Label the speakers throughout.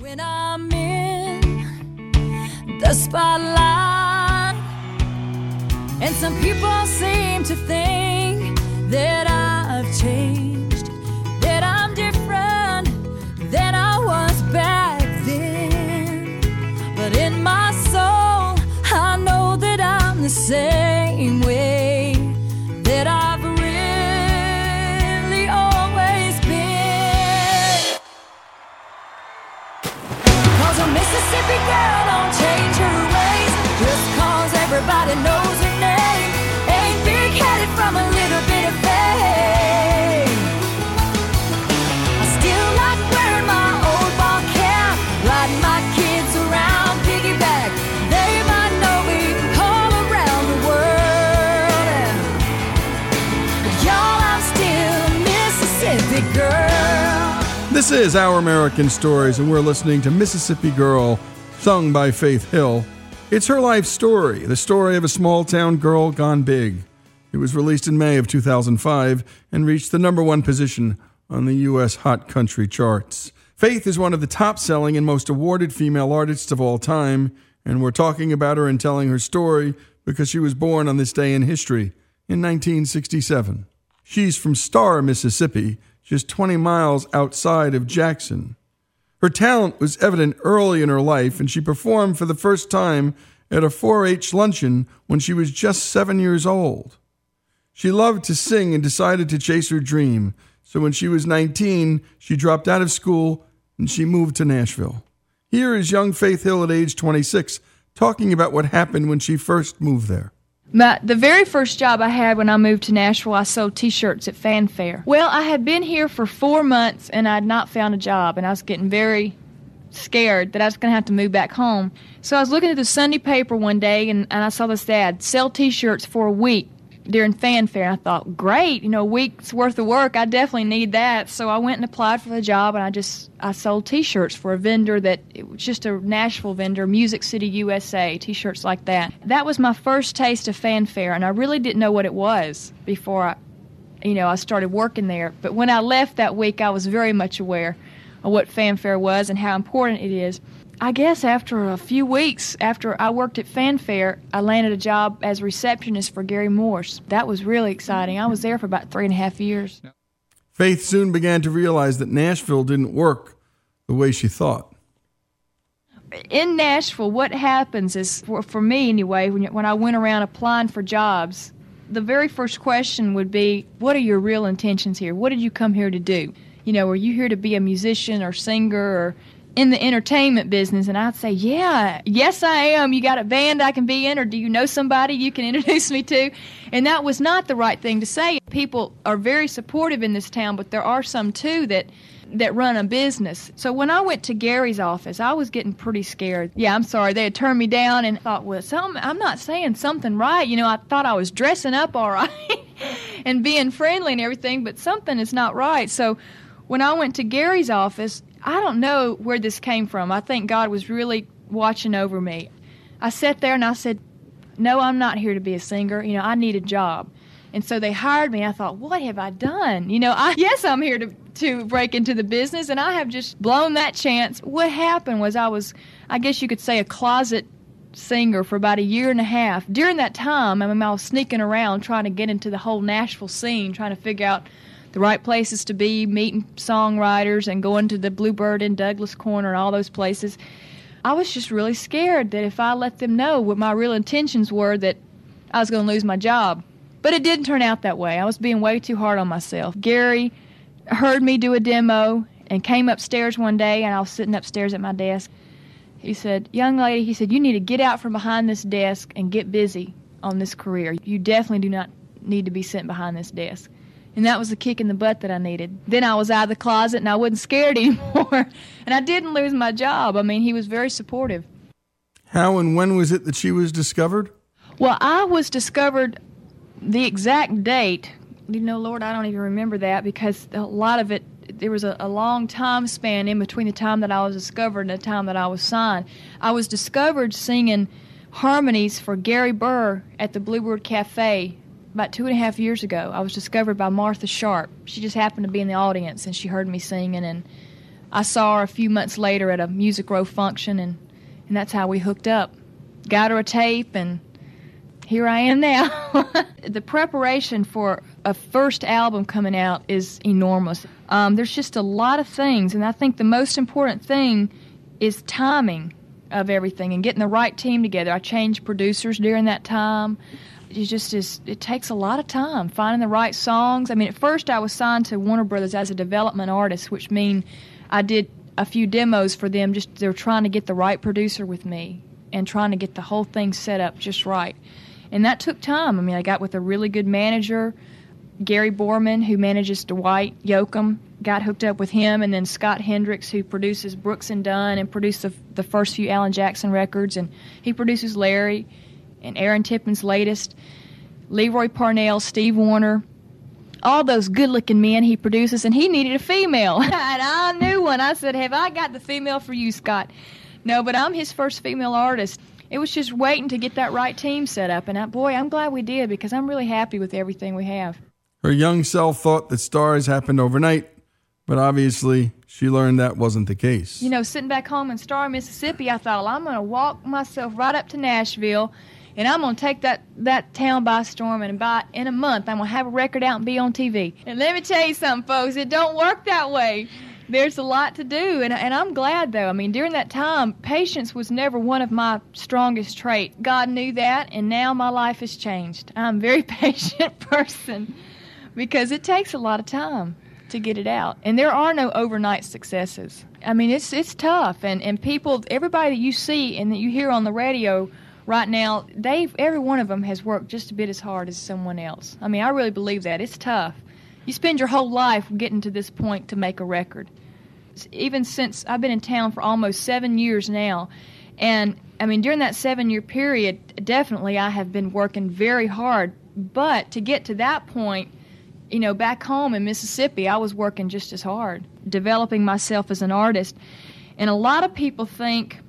Speaker 1: When I'm in the spotlight, and some people seem to think that I've changed,
Speaker 2: is Our American Stories, and we're listening to Mississippi Girl, sung by Faith Hill. It's her life story, the story of a small town girl gone big. It was released in May of 2005 and reached the number one position on the U.S. Hot Country charts. Faith is one of the top selling and most awarded female artists of all time, and we're talking about her and telling her story because she was born on this day in history in 1967. She's from Star, Mississippi, just 20 miles outside of Jackson. Her talent was evident early in her life, and she performed for the first time at a 4 H luncheon when she was just seven years old. She loved to sing and decided to chase her dream, so when she was 19, she dropped out of school and she moved to Nashville. Here is young Faith Hill at age 26 talking about what happened when she first moved there.
Speaker 3: My, the very first job I had when I moved to Nashville, I sold T-shirts at Fan Fair. Well, I had been here for four months and I had not found a job, and I was getting very scared that I was going to have to move back home. So I was looking at the Sunday paper one day, and, and I saw this ad: sell T-shirts for a week during Fan Fair. I thought, great, you know, a week's worth of work. I definitely need that. So I went and applied for the job, and I just I sold T-shirts for a vendor that it was just a Nashville vendor, Music City USA, T-shirts like that. That was my first taste of Fan Fair, and I really didn't know what it was before I, you know, I started working there. But when I left that week, I was very much aware of what Fan Fair was and how important it is. I guess after a few weeks after I worked at Fan Fair, I landed a job as receptionist for Gary Morris. That was really exciting. I was there for about three and a half years.
Speaker 2: Faith soon began to realize that Nashville didn't work the way she thought.
Speaker 3: in Nashville, what happens is, for, for me anyway, when, when I went around applying for jobs, the very first question would be, What are your real intentions here? What did you come here to do? You know, are you here to be a musician or singer or in the entertainment business? And I'd say, Yeah, yes, I am. You got a band I can be in, or do you know somebody you can introduce me to? And that was not the right thing to say. People are very supportive in this town, but there are some too that that run a business. So when I went to Gary's office, I was getting pretty scared. Yeah, I'm sorry. They had turned me down and thought, well, some, I'm not saying something right. You know, I thought I was dressing up all right and being friendly and everything, but something is not right. So when I went to Gary's office, I don't know where this came from. I think God was really watching over me. I sat there and I said, no, I'm not here to be a singer. You know, I need a job. And so they hired me. I thought, what have I done? You know, I yes, I'm here to to break into the business, and I have just blown that chance. What happened was I was, I guess you could say, a closet singer for about a year and a half. During that time, I mean, I was sneaking around trying to get into the whole Nashville scene, trying to figure out the right places to be, meeting songwriters, and going to the Bluebird in Douglas Corner and all those places. I was just really scared that if I let them know what my real intentions were, that I was going to lose my job. But it didn't turn out that way. I was being way too hard on myself. Gary heard me do a demo and came upstairs one day, and I was sitting upstairs at my desk. He said, Young lady, he said, you need to get out from behind this desk and get busy on this career. You definitely do not need to be sitting behind this desk. And that was the kick in the butt that I needed. Then I was out of the closet and I wasn't scared anymore. and I didn't lose my job. I mean, he was very supportive.
Speaker 2: How and when was it that she was discovered?
Speaker 3: Well, I was discovered the exact date. You know, Lord, I don't even remember that because a lot of it, there was a, a long time span in between the time that I was discovered and the time that I was signed. I was discovered singing harmonies for Gary Burr at the Bluebird Cafe about two and a half years ago. I was discovered by Martha Sharp. She just happened to be in the audience and she heard me singing and I saw her a few months later at a Music Row function, and, and that's how we hooked up. Got her a tape, and here I am now. the preparation for a first album coming out is enormous. Um, there's just a lot of things, and I think the most important thing is timing of everything and getting the right team together. I changed producers during that time. It just is. It takes a lot of time finding the right songs. I mean, at first I was signed to Warner Brothers as a development artist, which mean I did a few demos for them. Just they're trying to get the right producer with me and trying to get the whole thing set up just right, and that took time. I mean, I got with a really good manager, Gary Borman, who manages Dwight Yoakam. Got hooked up with him, and then Scott Hendricks, who produces Brooks and Dunn and produced the, the first few Alan Jackson records, and he produces Larry and Aaron Tippin's latest, Lee Roy Parnell, Steve Wariner, all those good looking men he produces, and he needed a female. and I knew one. I said, Have I got the female for you, Scott? No, but I'm his first female artist. It was just waiting to get that right team set up, and I, boy, I'm glad we did because I'm really happy with everything we have.
Speaker 2: Her young self thought that stars happened overnight, but obviously she learned that wasn't the case.
Speaker 3: You know, sitting back home in Star, Mississippi, I thought, well, I'm going to walk myself right up to Nashville and I'm gonna take that that town by storm. And by in a month, I'm gonna have a record out and be on TV. And let me tell you something, folks, it don't work that way. There's a lot to do, and and I'm glad though. I mean, during that time, patience was never one of my strongest traits. God knew that, and now my life has changed. I'm a very patient person because it takes a lot of time to get it out. And there are no overnight successes. I mean, it's it's tough and and people everybody that you see and that you hear on the radio right now, they every one of them has worked just a bit as hard as someone else. I mean, I really believe that. It's tough. You spend your whole life getting to this point to make a record. Even since I've been in town for almost 7 years now, and I mean, during that 7-year period, definitely I have been working very hard, but to get to that point, you know, back home in Mississippi, I was working just as hard, developing myself as an artist. And a lot of people think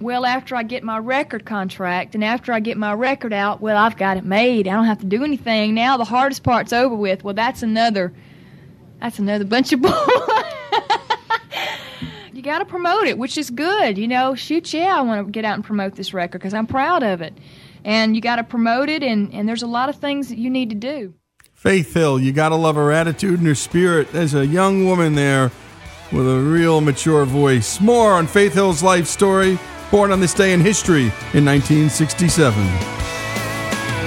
Speaker 3: well, after I get my record contract and after I get my record out, well, I've got it made. I don't have to do anything. Now the hardest part's over with. Well, that's another that's another bunch of bull. you got to promote it, which is good. You know, shoot, yeah, I want to get out and promote this record because I'm proud of it. And you got to promote it, and, and there's a lot of things that you need to do.
Speaker 2: Faith Hill, you got to love her attitude and her spirit. There's a young woman there with a real mature voice. More on Faith Hill's life story born on this day in history in 1967.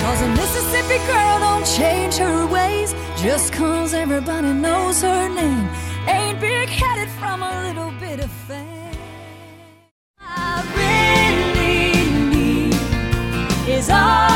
Speaker 1: Cause a Mississippi girl don't change her ways just cause everybody knows her name. Ain't big headed from a little bit of fame. Is honesty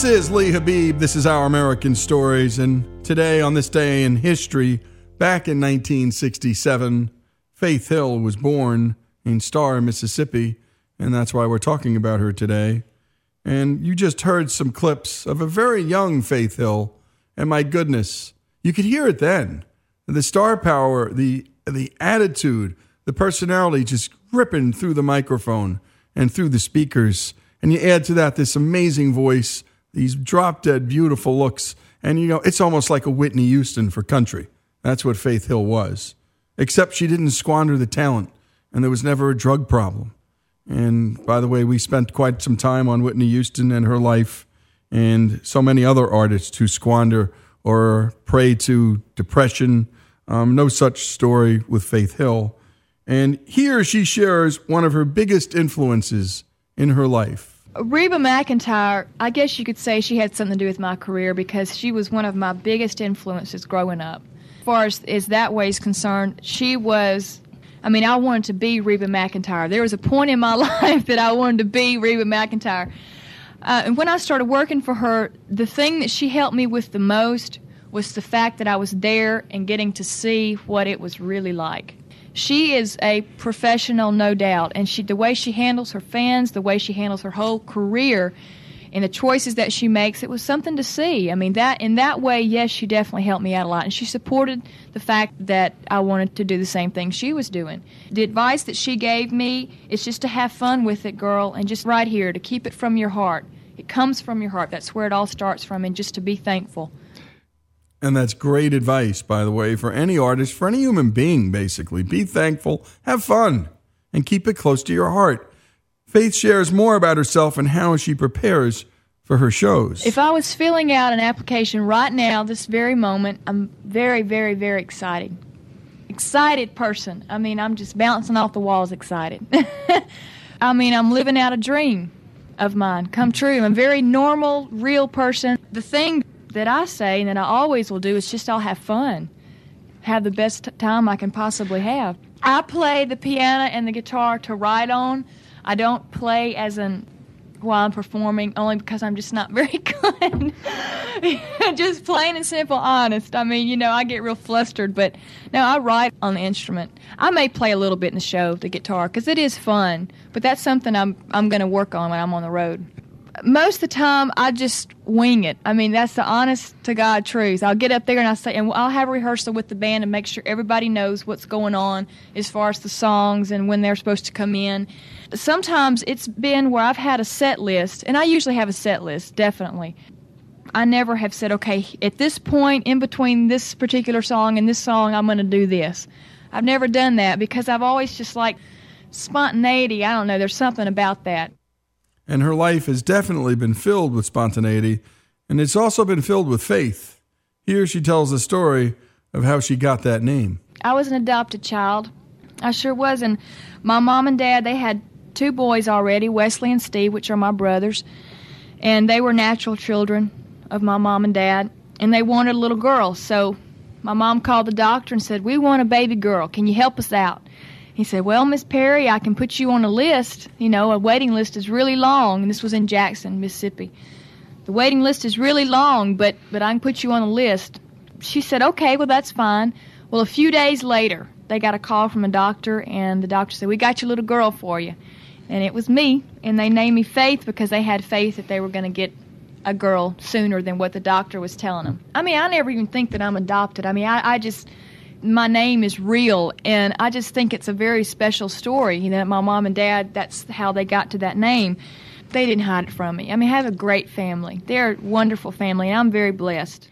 Speaker 2: this is Lee Habib. This is Our American Stories. And today, on this day in history, back in 1967, Faith Hill was born in Star, Mississippi. And that's why we're talking about her today. And you just heard some clips of a very young Faith Hill. And my goodness, you could hear it then. The star power, the, the attitude, the personality just ripping through the microphone and through the speakers. And you add to that this amazing voice, these drop dead beautiful looks. And you know, it's almost like a Whitney Houston for country. That's what Faith Hill was. Except she didn't squander the talent, and there was never a drug problem. And by the way, we spent quite some time on Whitney Houston and her life, and so many other artists who squander or prey to depression. Um, no such story with Faith Hill. And here she shares one of her biggest influences in her life.
Speaker 3: Reba McEntire, I guess you could say she had something to do with my career because she was one of my biggest influences growing up. As far as, as that way is concerned, she was, I mean, I wanted to be Reba McEntire. There was a point in my life that I wanted to be Reba McEntire. Uh, and when I started working for her, the thing that she helped me with the most was the fact that I was there and getting to see what it was really like. She is a professional, no doubt, and she the way she handles her fans, the way she handles her whole career, and the choices that she makes, it was something to see. I mean, that in that way, yes, she definitely helped me out a lot, and she supported the fact that I wanted to do the same thing she was doing. The advice that she gave me is just to have fun with it, girl, and just right here to keep it from your heart. It comes from your heart. That's where it all starts from, and just to be thankful.
Speaker 2: And that's great advice, by the way, for any artist, for any human being, basically. Be thankful, have fun, and keep it close to your heart. Faith shares more about herself and how she prepares for her shows.
Speaker 3: If I was filling out an application right now, this very moment, I'm very, very, very excited. Excited person. I mean, I'm just bouncing off the walls excited. I mean, I'm living out a dream of mine come true. I'm a very normal, real person. The thing that I say and that I always will do is just I'll have fun, have the best time I can possibly have. I play the piano and the guitar to write on. I don't play as an while I'm performing only because I'm just not very good. just plain and simple, honest. I mean, you know, I get real flustered, but no, I write on the instrument. I may play a little bit in the show, the guitar, because it is fun. But that's something I'm I'm going to work on when I'm on the road most of the time I just wing it. I mean, that's the honest to God truth. I'll get up there and I say, and I'll have a rehearsal with the band and make sure everybody knows what's going on as far as the songs and when they're supposed to come in. Sometimes it's been where I've had a set list, and I usually have a set list, definitely. I never have said, okay, at this point in between this particular song and this song, I'm going to do this. I've never done that because I've always just like spontaneity. I don't know, there's something about that
Speaker 2: and her life has definitely been filled with spontaneity, and it's also been filled with faith. Here she tells the story of how she got that name.
Speaker 3: I was an adopted child. I sure was, and my mom and dad, they had two boys already, Wesley and Steve, which are my brothers, and they were natural children of my mom and dad, and they wanted a little girl. So my mom called the doctor and said, We want a baby girl. Can you help us out? He said, Well, Miss Perry, I can put you on a list. You know, a waiting list is really long. And this was in Jackson, Mississippi. The waiting list is really long, but, but I can put you on a list. She said, Okay, well, that's fine. Well, a few days later, they got a call from a doctor, and the doctor said, We got your little girl for you. And it was me, and they named me Faith because they had faith that they were going to get a girl sooner than what the doctor was telling them. I mean, I never even think that I'm adopted. I mean, I, I just my name is real and i just think it's a very special story. You know my mom and dad that's how they got to that name. They didn't hide it from me. I mean i have a great family. They're a wonderful family and i'm very blessed.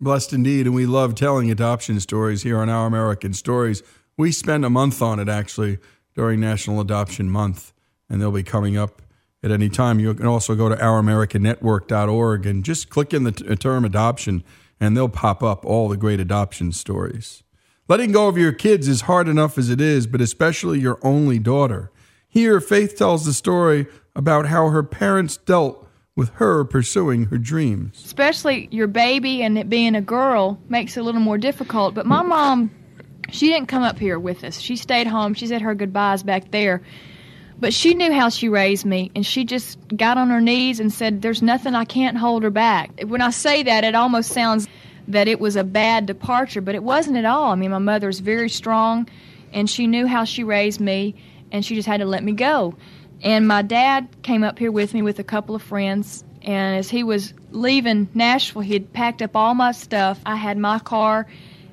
Speaker 2: Blessed indeed and we love telling adoption stories here on our american stories. We spend a month on it actually during national adoption month and they'll be coming up at any time. You can also go to ouramericannetwork.org and just click in the term adoption and they'll pop up all the great adoption stories. Letting go of your kids is hard enough as it is, but especially your only daughter. Here, Faith tells the story about how her parents dealt with her pursuing her dreams.
Speaker 3: Especially your baby and it being a girl makes it a little more difficult. But my mom, she didn't come up here with us. She stayed home. She said her goodbyes back there. But she knew how she raised me, and she just got on her knees and said, There's nothing I can't hold her back. When I say that, it almost sounds that it was a bad departure, but it wasn't at all. I mean, my mother's very strong, and she knew how she raised me, and she just had to let me go. And my dad came up here with me with a couple of friends, and as he was leaving Nashville, he had packed up all my stuff. I had my car,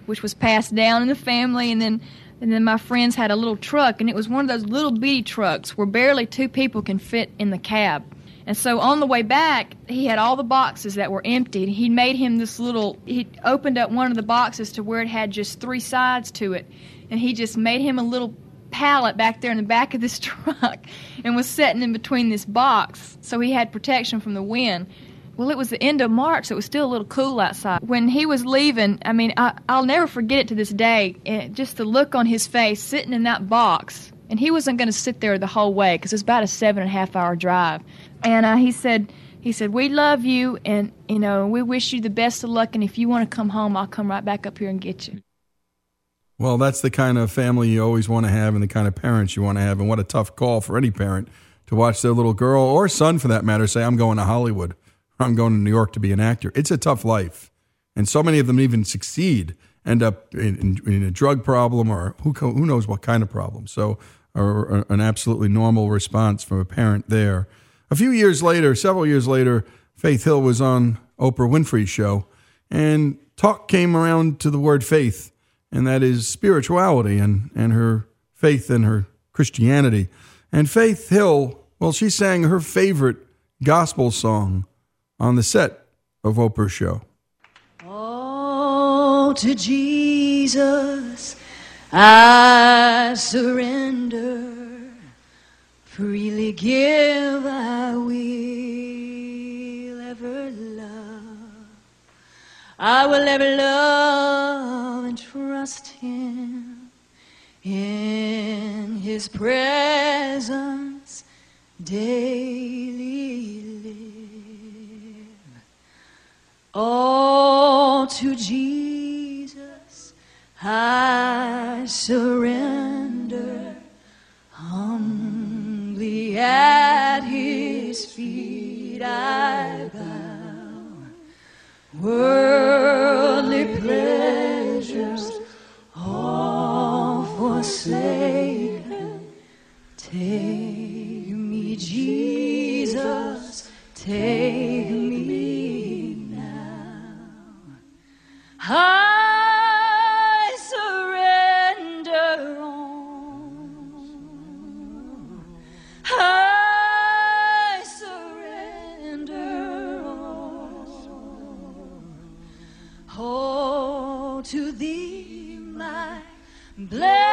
Speaker 3: which was passed down in the family, and then and then my friends had a little truck, and it was one of those little bitty trucks where barely two people can fit in the cab. And so on the way back, he had all the boxes that were emptied. He made him this little, he opened up one of the boxes to where it had just three sides to it. And he just made him a little pallet back there in the back of this truck and was setting in between this box so he had protection from the wind. Well, it was the end of March, so it was still a little cool outside. When he was leaving, I mean, I, I'll never forget it to this day. It, just the look on his face sitting in that box. And he wasn't going to sit there the whole way because it was about a seven and a half hour drive. And uh, he said, he said, "We love you, and you know, we wish you the best of luck. And if you want to come home, I'll come right back up here and get you."
Speaker 2: Well, that's the kind of family you always want to have, and the kind of parents you want to have. And what a tough call for any parent to watch their little girl or son, for that matter, say, "I'm going to Hollywood." I'm going to New York to be an actor. It's a tough life. And so many of them even succeed end up in, in, in a drug problem or who, who knows what kind of problem. So, or, or an absolutely normal response from a parent there. A few years later, several years later, Faith Hill was on Oprah Winfrey's show, and talk came around to the word faith, and that is spirituality and, and her faith and her Christianity. And Faith Hill, well, she sang her favorite gospel song on the set of Oprah's show.
Speaker 1: All to Jesus I surrender. Freely give I will ever love. I will ever love and trust Him in His presence daily. All to Jesus I surrender. Humbly at His feet I bow. Worldly pleasures all forsaken. Take me, Jesus, take I surrender all. I surrender all. Oh, to thee, my blessed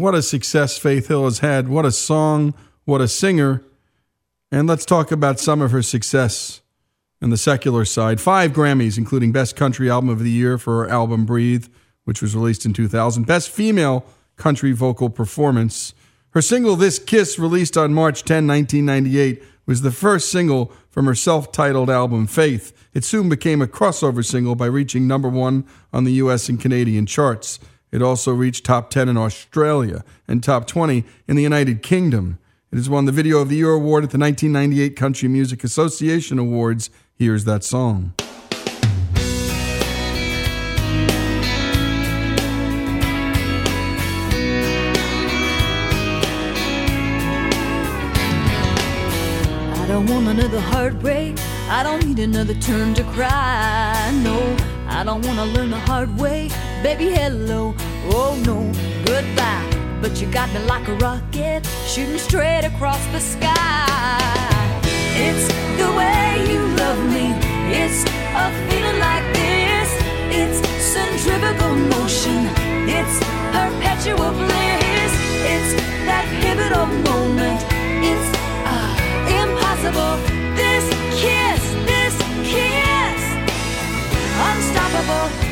Speaker 2: What a success Faith Hill has had. What a song, what a singer. And let's talk about some of her success in the secular side. Five Grammys, including Best Country Album of the Year for her album Breathe, which was released in 2000. Best Female Country Vocal Performance. Her single This Kiss, released on March 10, 1998, was the first single from her self titled album Faith. It soon became a crossover single by reaching number one on the US and Canadian charts. It also reached top 10 in Australia and top 20 in the United Kingdom. It has won the Video of the Year award at the 1998 Country Music Association Awards. Here's that song.
Speaker 1: I don't want another heartbreak. I don't need another turn to cry. No, I don't want to learn the hard way. Baby, hello. Oh, no, goodbye. But you got me like a rocket, shooting straight across the sky. It's the way you love me. It's a feeling like this. It's centrifugal motion. It's perpetual bliss. It's that pivotal moment. It's uh, impossible. This kiss, this kiss, unstoppable.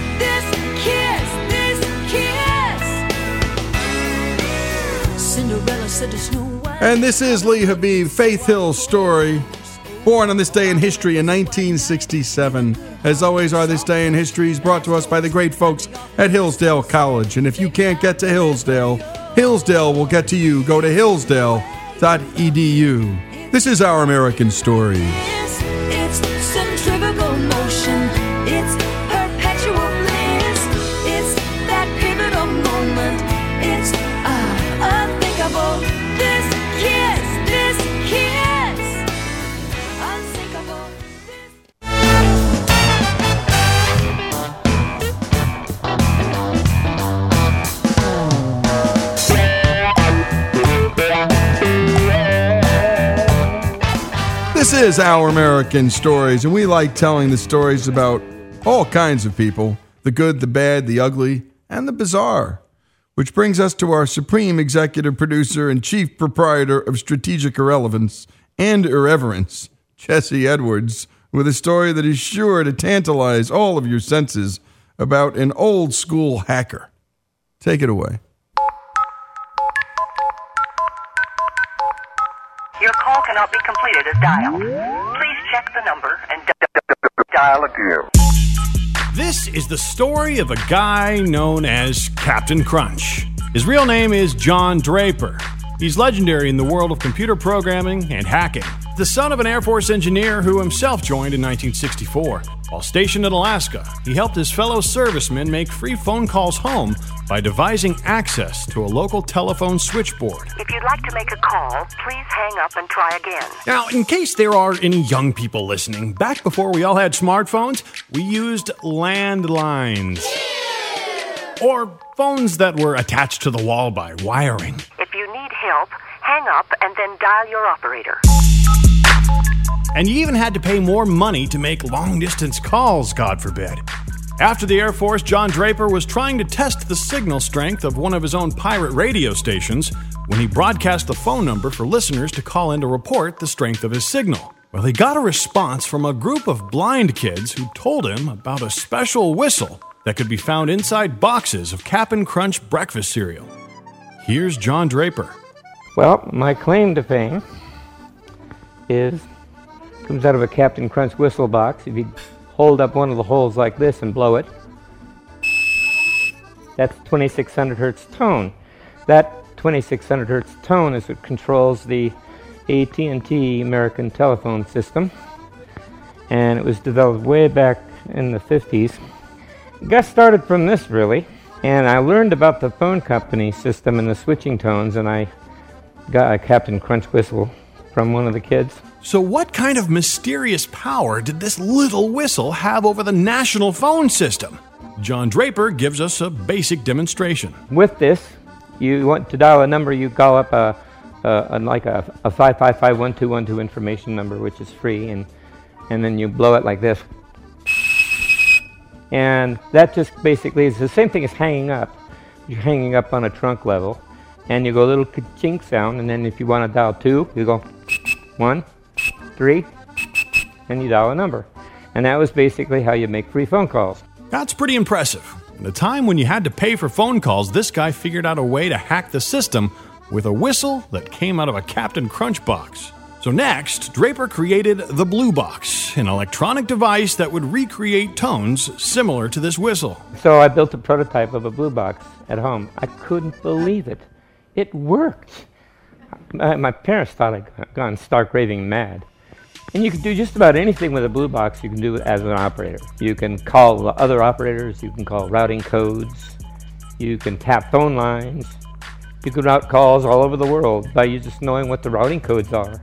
Speaker 2: And this is Lee Habib, Faith Hill's story. Born on this day in history in 1967. As always, our This Day in History is brought to us by the great folks at Hillsdale College. And if you can't get to Hillsdale, Hillsdale will get to you. Go to hillsdale.edu. This is Our American Stories. Is Our American Stories, and we like telling the stories about all kinds of people the good, the bad, the ugly, and the bizarre. Which brings us to our supreme executive producer and chief proprietor of strategic irrelevance and irreverence, Jesse Edwards, with a story that is sure to tantalize all of your senses about an old school hacker. Take it away.
Speaker 4: Cannot be completed as dialed. Please check the number and dial again.
Speaker 5: This is the story of a guy known as Captain Crunch. His real name is John Draper. He's legendary in the world of computer programming and hacking. The son of an Air Force engineer who himself joined in 1964. While stationed in Alaska, he helped his fellow servicemen make free phone calls home by devising access to a local telephone switchboard.
Speaker 4: If you'd like to make a call, please hang up and try again.
Speaker 5: Now, in case there are any young people listening, back before we all had smartphones, we used landlines. Or phones that were attached to the wall by wiring.
Speaker 4: If you need help, hang up and then dial your operator.
Speaker 5: And you even had to pay more money to make long distance calls, God forbid. After the Air Force, John Draper was trying to test the signal strength of one of his own pirate radio stations when he broadcast the phone number for listeners to call in to report the strength of his signal. Well, he got a response from a group of blind kids who told him about a special whistle that could be found inside boxes of Cap'n Crunch breakfast cereal. Here's John Draper.
Speaker 6: Well, my claim to fame is comes out of a Captain Crunch whistle box. If you hold up one of the holes like this and blow it, that's 2600 hertz tone. That 2600 hertz tone is what controls the AT&T American telephone system, and it was developed way back in the 50s. Got started from this really, and I learned about the phone company system and the switching tones, and I got a Captain Crunch whistle from one of the kids.
Speaker 5: So, what kind of mysterious power did this little whistle have over the national phone system? John Draper gives us a basic demonstration.
Speaker 6: With this, you want to dial a number, you call up a, a, a like a, a 5551212 information number, which is free, and, and then you blow it like this. And that just basically is the same thing as hanging up. You're hanging up on a trunk level, and you go a little chink sound, and then if you want to dial two, you go one, three, and you dial a number. And that was basically how you make free phone calls.
Speaker 5: That's pretty impressive. In a time when you had to pay for phone calls, this guy figured out a way to hack the system with a whistle that came out of a Captain Crunch box. So, next, Draper created the Blue Box, an electronic device that would recreate tones similar to this whistle.
Speaker 6: So I built a prototype of a blue box at home. I couldn't believe it. It worked. My, my parents thought I'd gone stark raving mad. And you can do just about anything with a blue box you can do as an operator. You can call other operators, you can call routing codes, you can tap phone lines, you can route calls all over the world by just knowing what the routing codes are.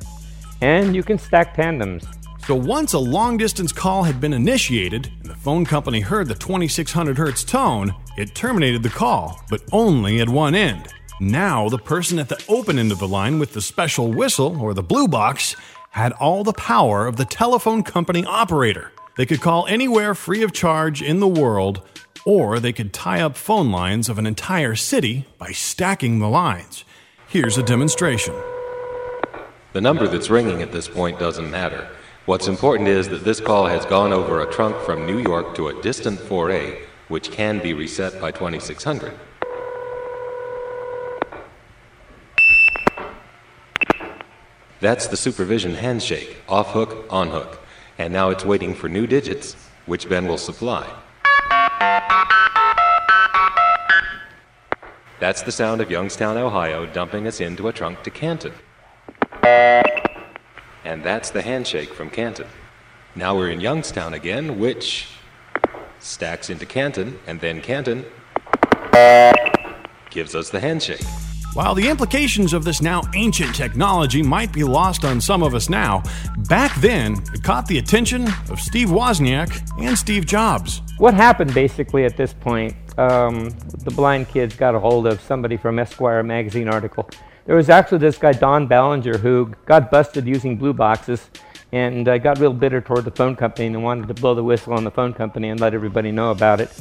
Speaker 6: And you can stack tandems.
Speaker 5: So, once a long distance call had been initiated and the phone company heard the 2600 hertz tone, it terminated the call, but only at one end. Now, the person at the open end of the line with the special whistle or the blue box had all the power of the telephone company operator. They could call anywhere free of charge in the world, or they could tie up phone lines of an entire city by stacking the lines. Here's a demonstration.
Speaker 7: The number that's ringing at this point doesn't matter. What's important is that this call has gone over a trunk from New York to a distant 4A, which can be reset by 2600. That's the supervision handshake, off hook, on hook. And now it's waiting for new digits, which Ben will supply. That's the sound of Youngstown, Ohio dumping us into a trunk to Canton. And that's the handshake from Canton. Now we're in Youngstown again, which stacks into Canton, and then Canton gives us the handshake.
Speaker 5: While the implications of this now ancient technology might be lost on some of us now, back then it caught the attention of Steve Wozniak and Steve Jobs.
Speaker 6: What happened basically at this point, um, the blind kids got a hold of somebody from Esquire magazine article. There was actually this guy, Don Ballinger, who got busted using blue boxes and uh, got real bitter toward the phone company and wanted to blow the whistle on the phone company and let everybody know about it.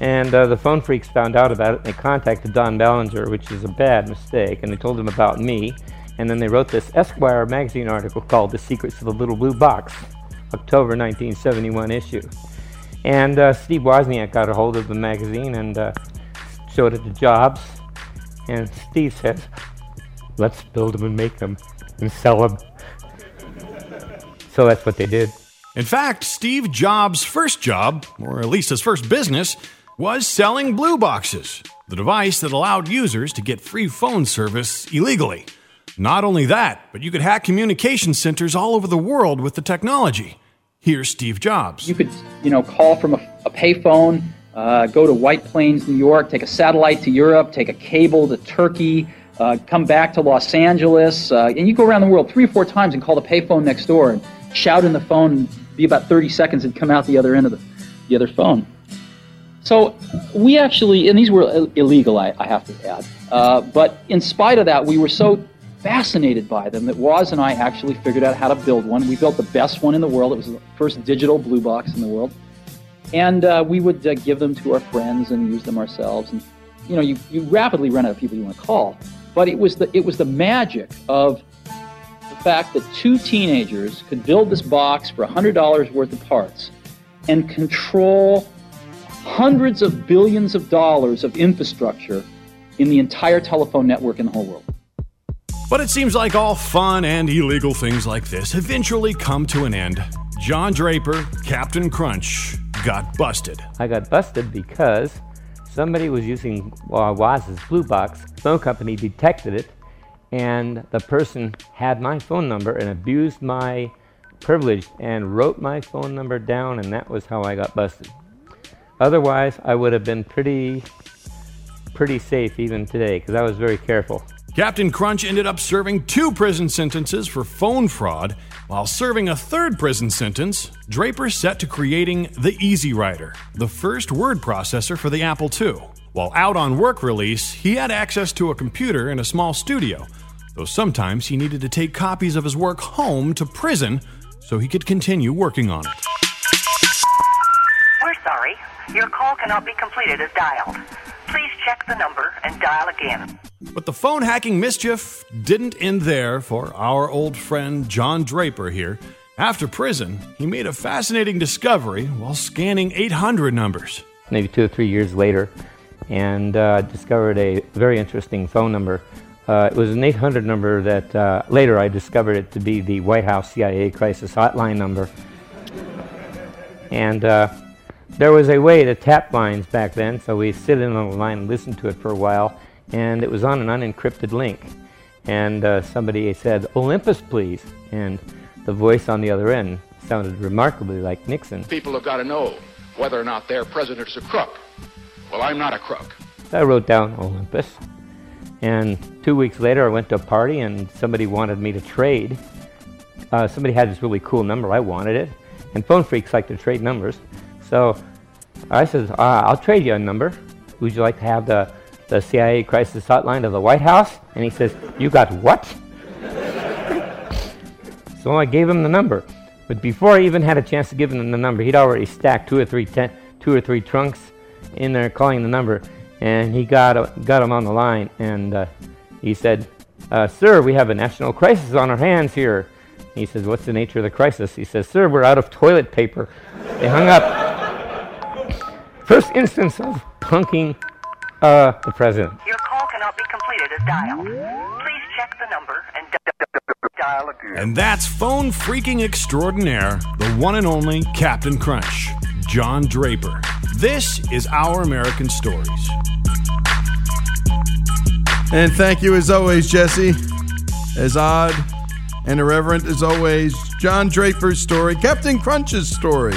Speaker 6: And uh, the phone freaks found out about it and they contacted Don Ballinger, which is a bad mistake, and they told him about me. And then they wrote this Esquire magazine article called The Secrets of the Little Blue Box, October 1971 issue. And uh, Steve Wozniak got a hold of the magazine and uh, showed it to Jobs. And Steve says, let's build them and make them and sell them. So that's what they did.
Speaker 5: In fact, Steve Jobs' first job, or at least his first business, was selling blue boxes. the device that allowed users to get free phone service illegally. Not only that, but you could hack communication centers all over the world with the technology. Here's Steve Jobs.
Speaker 8: You could, you know, call from a, a payphone, uh, go to White Plains, New York, take a satellite to Europe, take a cable to Turkey, uh, come back to Los Angeles, uh, and you go around the world three or four times and call the payphone next door and shout in the phone, and be about 30 seconds and come out the other end of the, the other phone. So we actually, and these were illegal, I, I have to add, uh, but in spite of that, we were so fascinated by them that Woz and I actually figured out how to build one. We built the best one in the world. It was the first digital blue box in the world. And uh, we would uh, give them to our friends and use them ourselves. And you know, you, you rapidly run out of people you want to call. But it was the it was the magic of the fact that two teenagers could build this box for hundred dollars worth of parts and control hundreds of billions of dollars of infrastructure in the entire telephone network in the whole world.
Speaker 5: But it seems like all fun and illegal things like this eventually come to an end. John Draper, Captain Crunch, got busted.
Speaker 6: I got busted because somebody was using uh, Woz's Blue Box. Phone company detected it, and the person had my phone number and abused my privilege and wrote my phone number down, and that was how I got busted. Otherwise, I would have been pretty, pretty safe even today because I was very careful.
Speaker 5: Captain Crunch ended up serving two prison sentences for phone fraud. While serving a third prison sentence, Draper set to creating the EasyWriter, the first word processor for the Apple II. While out on work release, he had access to a computer in a small studio, though sometimes he needed to take copies of his work home to prison so he could continue working on it.
Speaker 4: We're sorry. Your call cannot be completed as dialed. Please check the number and dial again.
Speaker 5: But the phone hacking mischief didn't end there for our old friend John Draper here. After prison, he made a fascinating discovery while scanning 800 numbers.
Speaker 6: maybe two or three years later, and uh, discovered a very interesting phone number. Uh, it was an 800 number that uh, later I discovered it to be the White House CIA crisis hotline number. And uh, there was a way to tap lines back then, so we sit in on the line and listen to it for a while, and it was on an unencrypted link. And uh, somebody said, Olympus, please. And the voice on the other end sounded remarkably like Nixon.
Speaker 9: People have got to know whether or not their president's a crook. Well, I'm not a crook.
Speaker 6: I wrote down Olympus. And two weeks later, I went to a party and somebody wanted me to trade. Uh, somebody had this really cool number. I wanted it. And phone freaks like to trade numbers. So I said, uh, I'll trade you a number. Would you like to have the, the CIA crisis hotline of the White House? And he says, You got what? so I gave him the number. But before I even had a chance to give him the number, he'd already stacked two or three, ten, two or three trunks in there calling the number. And he got, got him on the line. And uh, he said, uh, Sir, we have a national crisis on our hands here. He says, What's the nature of the crisis? He says, Sir, we're out of toilet paper. They hung up. First instance of punking uh, the president.
Speaker 4: Your call cannot be completed as dialed. Please check the number and dial again.
Speaker 5: And that's phone freaking extraordinaire, the one and only Captain Crunch, John Draper. This is Our American Stories.
Speaker 2: And thank you, as always, Jesse. As odd and irreverent as always, John Draper's story, Captain Crunch's story,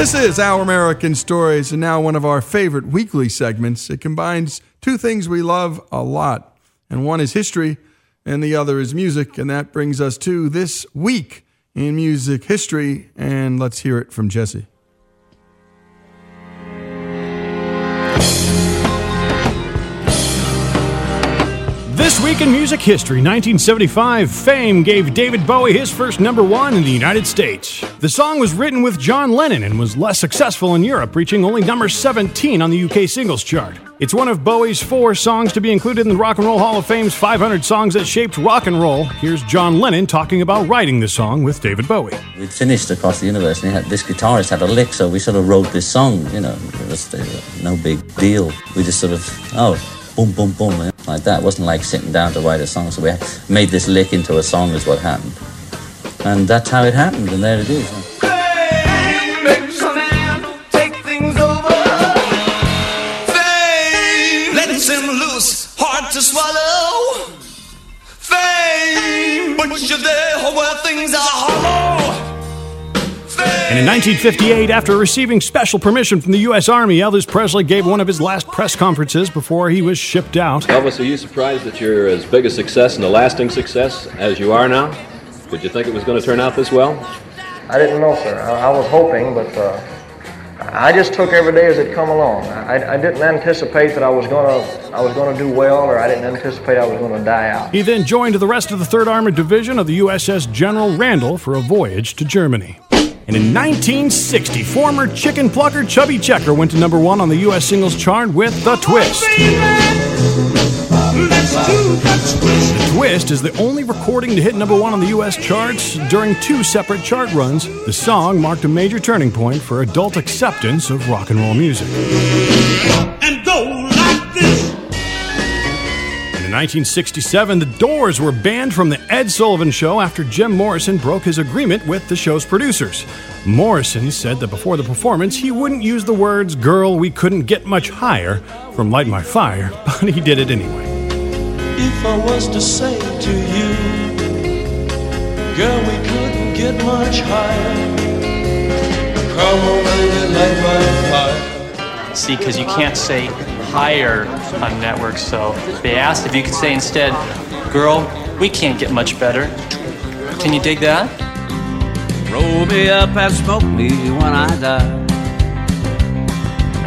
Speaker 2: This is Our American Stories, and now one of our favorite weekly segments. It combines two things we love a lot, and one is history, and the other is music. And that brings us to this week in music history, and let's hear it from Jesse.
Speaker 5: In music history, 1975, Fame gave David Bowie his first number one in the United States. The song was written with John Lennon and was less successful in Europe, reaching only number 17 on the UK singles chart. It's one of Bowie's four songs to be included in the Rock and Roll Hall of Fame's 500 songs that shaped rock and roll. Here's John Lennon talking about writing the song with David Bowie.
Speaker 10: We'd finished Across the Universe, and had, this guitarist had a lick, so we sort of wrote this song. You know, it was uh, no big deal. We just sort of, oh, boom, boom, boom, eh? like that. It wasn't like sitting down to write a song. So we made this lick into a song, is what happened. And that's how it happened, and there it is.
Speaker 5: to swallow. Fame, but you're there where things are hollow. And in 1958, after receiving special permission from the U.S. Army, Elvis Presley gave one of his last press conferences before he was shipped out.
Speaker 11: Elvis, are you surprised that you're as big a success and a lasting success as you are now? Did you think it was going to turn out this well?
Speaker 12: I didn't know, sir. I, I was hoping, but uh, I just took every day as it come along. I, I didn't anticipate that I was gonna I was gonna do well, or I didn't anticipate I was gonna die out.
Speaker 5: He then joined the rest of the Third Armored Division of the USS General Randall for a voyage to Germany. And in 1960, former chicken plucker Chubby Checker went to number one on the U.S. singles chart with The Twist. The Twist is the only recording to hit number one on the U.S. charts during two separate chart runs. The song marked a major turning point for adult acceptance of rock and roll music. And In 1967, the Doors were banned from the Ed Sullivan Show after Jim Morrison broke his agreement with the show's producers. Morrison said that before the performance, he wouldn't use the words, Girl, we couldn't get much higher from Light My Fire, but he did it anyway
Speaker 13: if I was to say to you, girl, we couldn't get much higher. Come on, baby, light my fire.
Speaker 14: See, because you can't say higher on networks, so they asked if you could say instead, girl, we can't get much better. Can you dig that?
Speaker 15: Roll me up and smoke me when I die.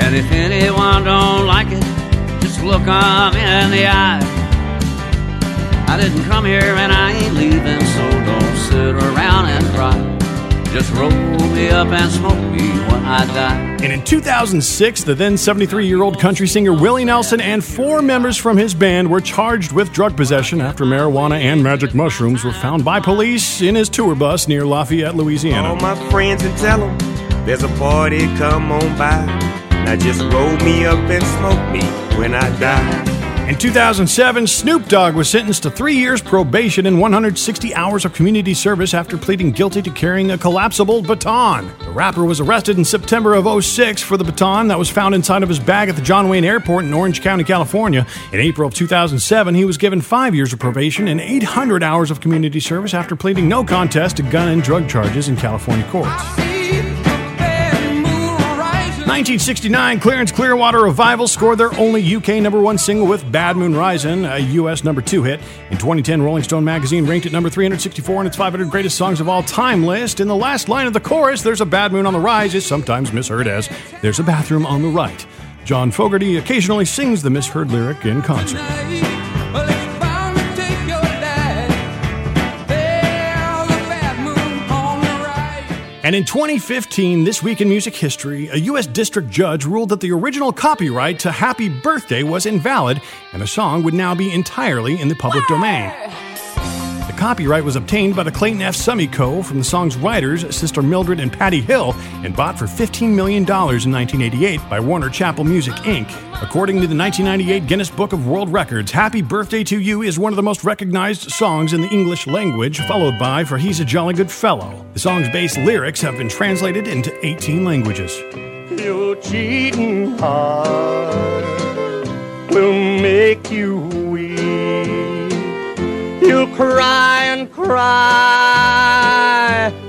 Speaker 15: And if anyone don't like it, just look them in the eye. I didn't come here and I ain't leaving, so don't sit around and cry. Just roll me up and smoke me when I die.
Speaker 5: And in 2006, the then 73 year old country singer Willie Nelson and four members from his band were charged with drug possession after marijuana and magic mushrooms were found by police in his tour bus near Lafayette, Louisiana.
Speaker 16: All my friends and tell them there's a party, come on by. Now just roll me up and smoke me when I die.
Speaker 5: In 2007, Snoop Dogg was sentenced to three years probation and 160 hours of community service after pleading guilty to carrying a collapsible baton. The rapper was arrested in September of 06 for the baton that was found inside of his bag at the John Wayne Airport in Orange County, California. In April of 2007, he was given five years of probation and 800 hours of community service after pleading no contest to gun and drug charges in California courts. 1969, Creedence Clearwater Revival scored their only UK number one single with Bad Moon Rising, a US number two hit. In 2010, Rolling Stone magazine ranked it number 364 on its 500 greatest songs of all time list. In the last line of the chorus, There's a Bad Moon on the Rise is sometimes misheard as There's a Bathroom on the Right. John Fogerty occasionally sings the misheard lyric in concert. And in 2015, this week in music history, a U.S. district judge ruled that the original copyright to Happy Birthday was invalid and the song would now be entirely in the public domain. Copyright was obtained by the Clayton F. Summy Co. from the song's writers, Sister Mildred and Patty Hill, and bought for $15 million in 1988 by Warner Chappell Music, Inc. According to the 1998 Guinness Book of World Records, Happy Birthday to You is one of the most recognized songs in the English language, followed by For He's a Jolly Good Fellow. The song's base lyrics have been translated into 18 languages.
Speaker 16: Cheating heart will make you you cry and cry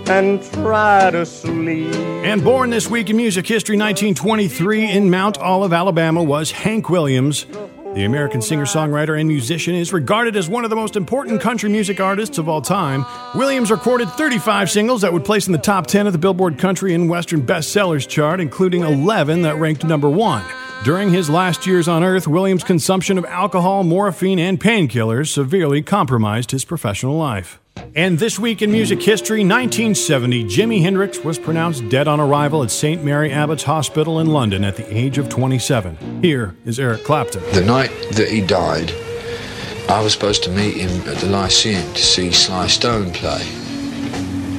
Speaker 16: and try to sleep.
Speaker 5: And born this week in music history, 1923, in Mount Olive, Alabama, was Hank Williams. The American singer songwriter and musician is regarded as one of the most important country music artists of all time. Williams recorded 35 singles that would place in the top 10 of the Billboard Country and Western Bestsellers chart, including 11 that ranked number one. During his last years on Earth, Williams' consumption of alcohol, morphine, and painkillers severely compromised his professional life. And this week in music history, 1970, Jimi Hendrix was pronounced dead on arrival at St. Mary Abbots Hospital in London at the age of 27. Here is Eric Clapton.
Speaker 17: The night that he died, I was supposed to meet him at the Lyceum to see Sly Stone play.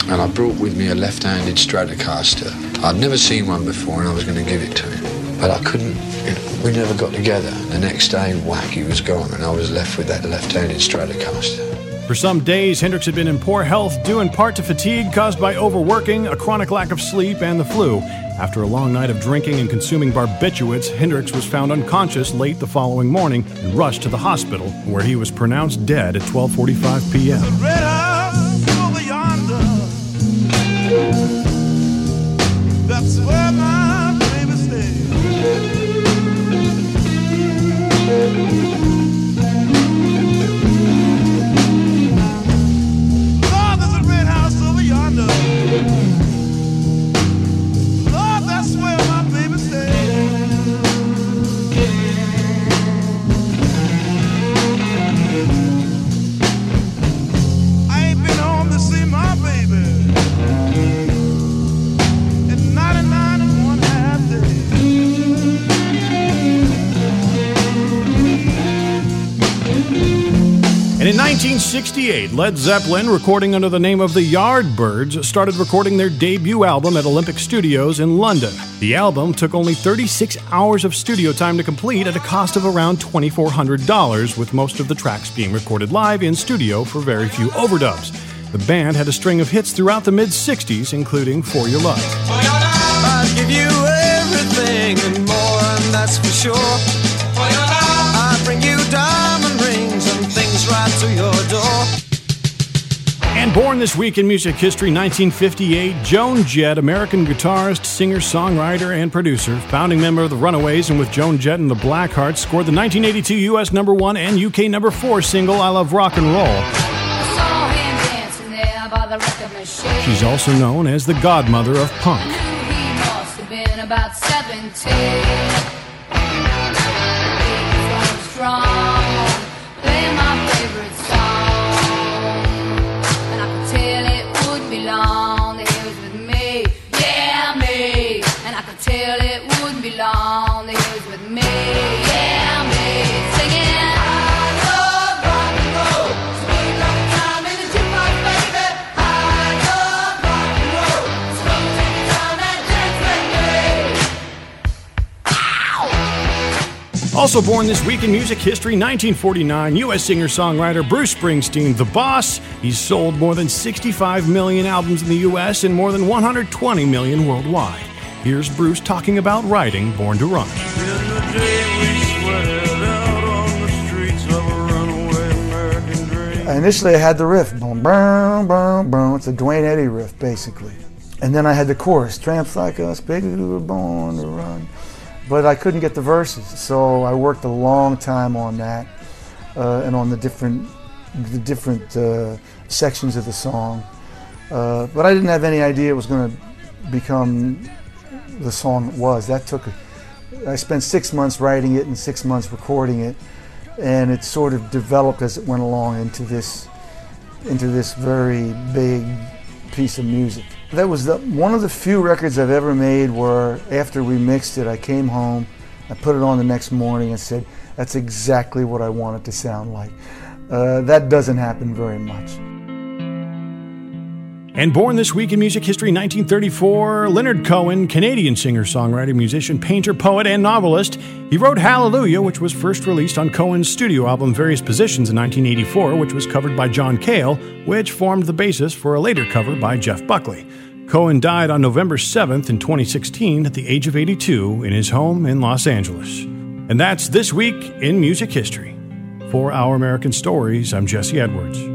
Speaker 17: And I brought with me a left-handed Stratocaster. I'd never seen one before and I was going to give it to him. But I couldn't, we never got together. The next day, whack, he was gone and I was left with that left-handed Stratocaster.
Speaker 5: For some days, Hendrix had been in poor health due in part to fatigue caused by overworking, a chronic lack of sleep, and the flu. After a long night of drinking and consuming barbiturates, Hendrix was found unconscious late the following morning and rushed to the hospital, where he was pronounced dead at 12:45 p.m. 1968, Led Zeppelin, recording under the name of the Yardbirds, started recording their debut album at Olympic Studios in London. The album took only 36 hours of studio time to complete at a cost of around $2,400, with most of the tracks being recorded live in studio for very few overdubs. The band had a string of hits throughout the mid 60s, including For Your Love.
Speaker 13: Right to your door.
Speaker 5: And born this week in music history, 1958, Joan Jett, American guitarist, singer, songwriter, and producer, founding member of the Runaways, and with Joan Jett and the Blackhearts, scored the 1982 U.S. number one and UK number four single "I Love Rock and Roll."
Speaker 1: saw him dancing there by the record machine.
Speaker 5: She's also known as the godmother of punk.
Speaker 1: He must have been about 17. Strong,
Speaker 5: Also born this week in music history, 1949, U.S. singer-songwriter Bruce Springsteen, the boss. He's sold more than 65 million albums in the U.S. and more than 120 million worldwide. Here's Bruce talking about writing Born to Run.
Speaker 18: Initially, I had the riff, boom, boom, boom, boom. It's a Duane Eddy riff, basically. And then I had the chorus, tramps like us, baby, we were born to run. But I couldn't get the verses, so I worked a long time on that uh, and on the different, the different uh, sections of the song. Uh, but I didn't have any idea it was going to become the song it was. That took, I spent six months writing it and six months recording it and it sort of developed as it went along into this into this very big piece of music. That was the, one of the few records I've ever made where after we mixed it, I came home, I put it on the next morning and said, "That's exactly what I want it to sound like." Uh, that doesn't happen very much.
Speaker 5: And born this week in music history, 1934, Leonard Cohen, Canadian singer, songwriter, musician, painter, poet, and novelist. He wrote Hallelujah, which was first released on Cohen's studio album Various Positions in 1984, which was covered by John Cale, which formed the basis for a later cover by Jeff Buckley. Cohen died on November 7th in 2016 at the age of 82 in his home in Los Angeles. And that's this week in music history. For Our American Stories, I'm Jesse Edwards.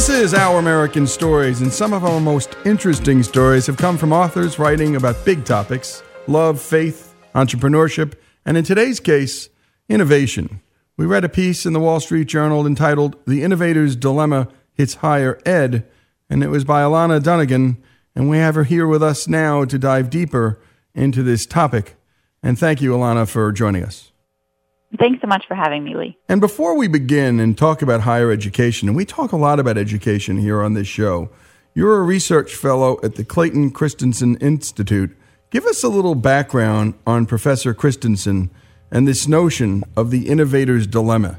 Speaker 2: This is Our American Stories, and some of our most interesting stories have come from authors writing about big topics love, faith, entrepreneurship, and in today's case, innovation. We read a piece in the Wall Street Journal entitled The Innovator's Dilemma Hits Higher Ed, and it was by Alana Dunagan, and we have her here with us now to dive deeper into this topic. And thank you, Alana, for joining us.
Speaker 19: Thanks so much for having me, Lee.
Speaker 2: And before we begin and talk about higher education, and we talk a lot about education here on this show, you're a research fellow at the Clayton Christensen Institute. Give us a little background on Professor Christensen and this notion of the innovator's dilemma.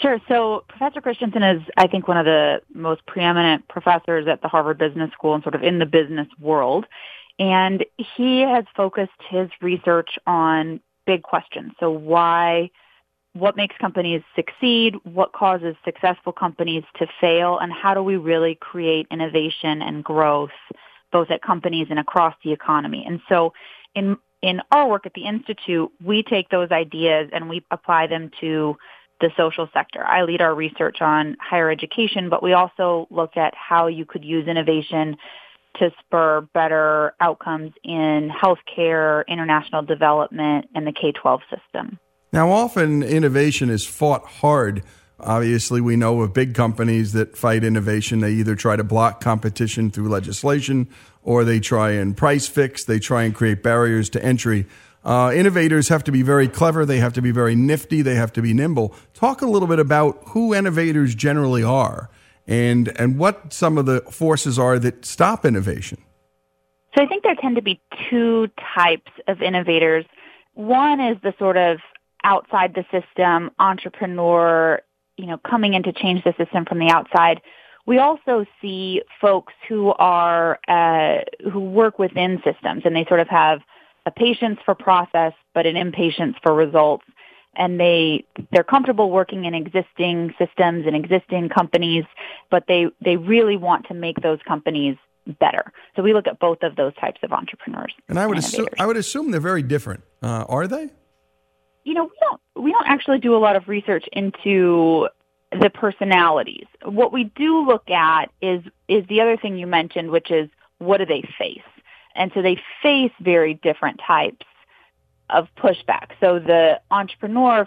Speaker 19: Sure. So Professor Christensen is, I think, one of the most preeminent professors at the Harvard Business School and sort of in the business world. And he has focused his research on big questions. So why, what makes companies succeed? What causes successful companies to fail? And how do we really create innovation and growth both at companies and across the economy? And so in, in our work at the Institute, we take those ideas and we apply them to the social sector. I lead our research on higher education, but we also look at how you could use innovation to spur better outcomes in healthcare, international development, and the K-12 system.
Speaker 2: Now, often innovation is fought hard. Obviously, we know of big companies that fight innovation. They either try to block competition through legislation or they try and price fix, they try and create barriers to entry. Uh, innovators have to be very clever, they have to be very nifty, they have to be nimble. Talk a little bit about who innovators generally are and, and what some of the forces are that stop innovation.
Speaker 19: So I think there tend to be two types of innovators. One is the sort of outside the system entrepreneur, you know, coming in to change the system from the outside. We also see folks who are uh, who work within systems, and they sort of have a patience for process, but an impatience for results. And they they're comfortable working in existing systems and existing companies, but they they really want to make those companies better. So we look at both of those types of entrepreneurs.
Speaker 2: And I would assume I would assume they're very different. Uh, are they?
Speaker 19: You know, we don't we don't actually do a lot of research into the personalities. What we do look at is is the other thing you mentioned, which is what do they face? And so they face very different types of pushback. So the entrepreneur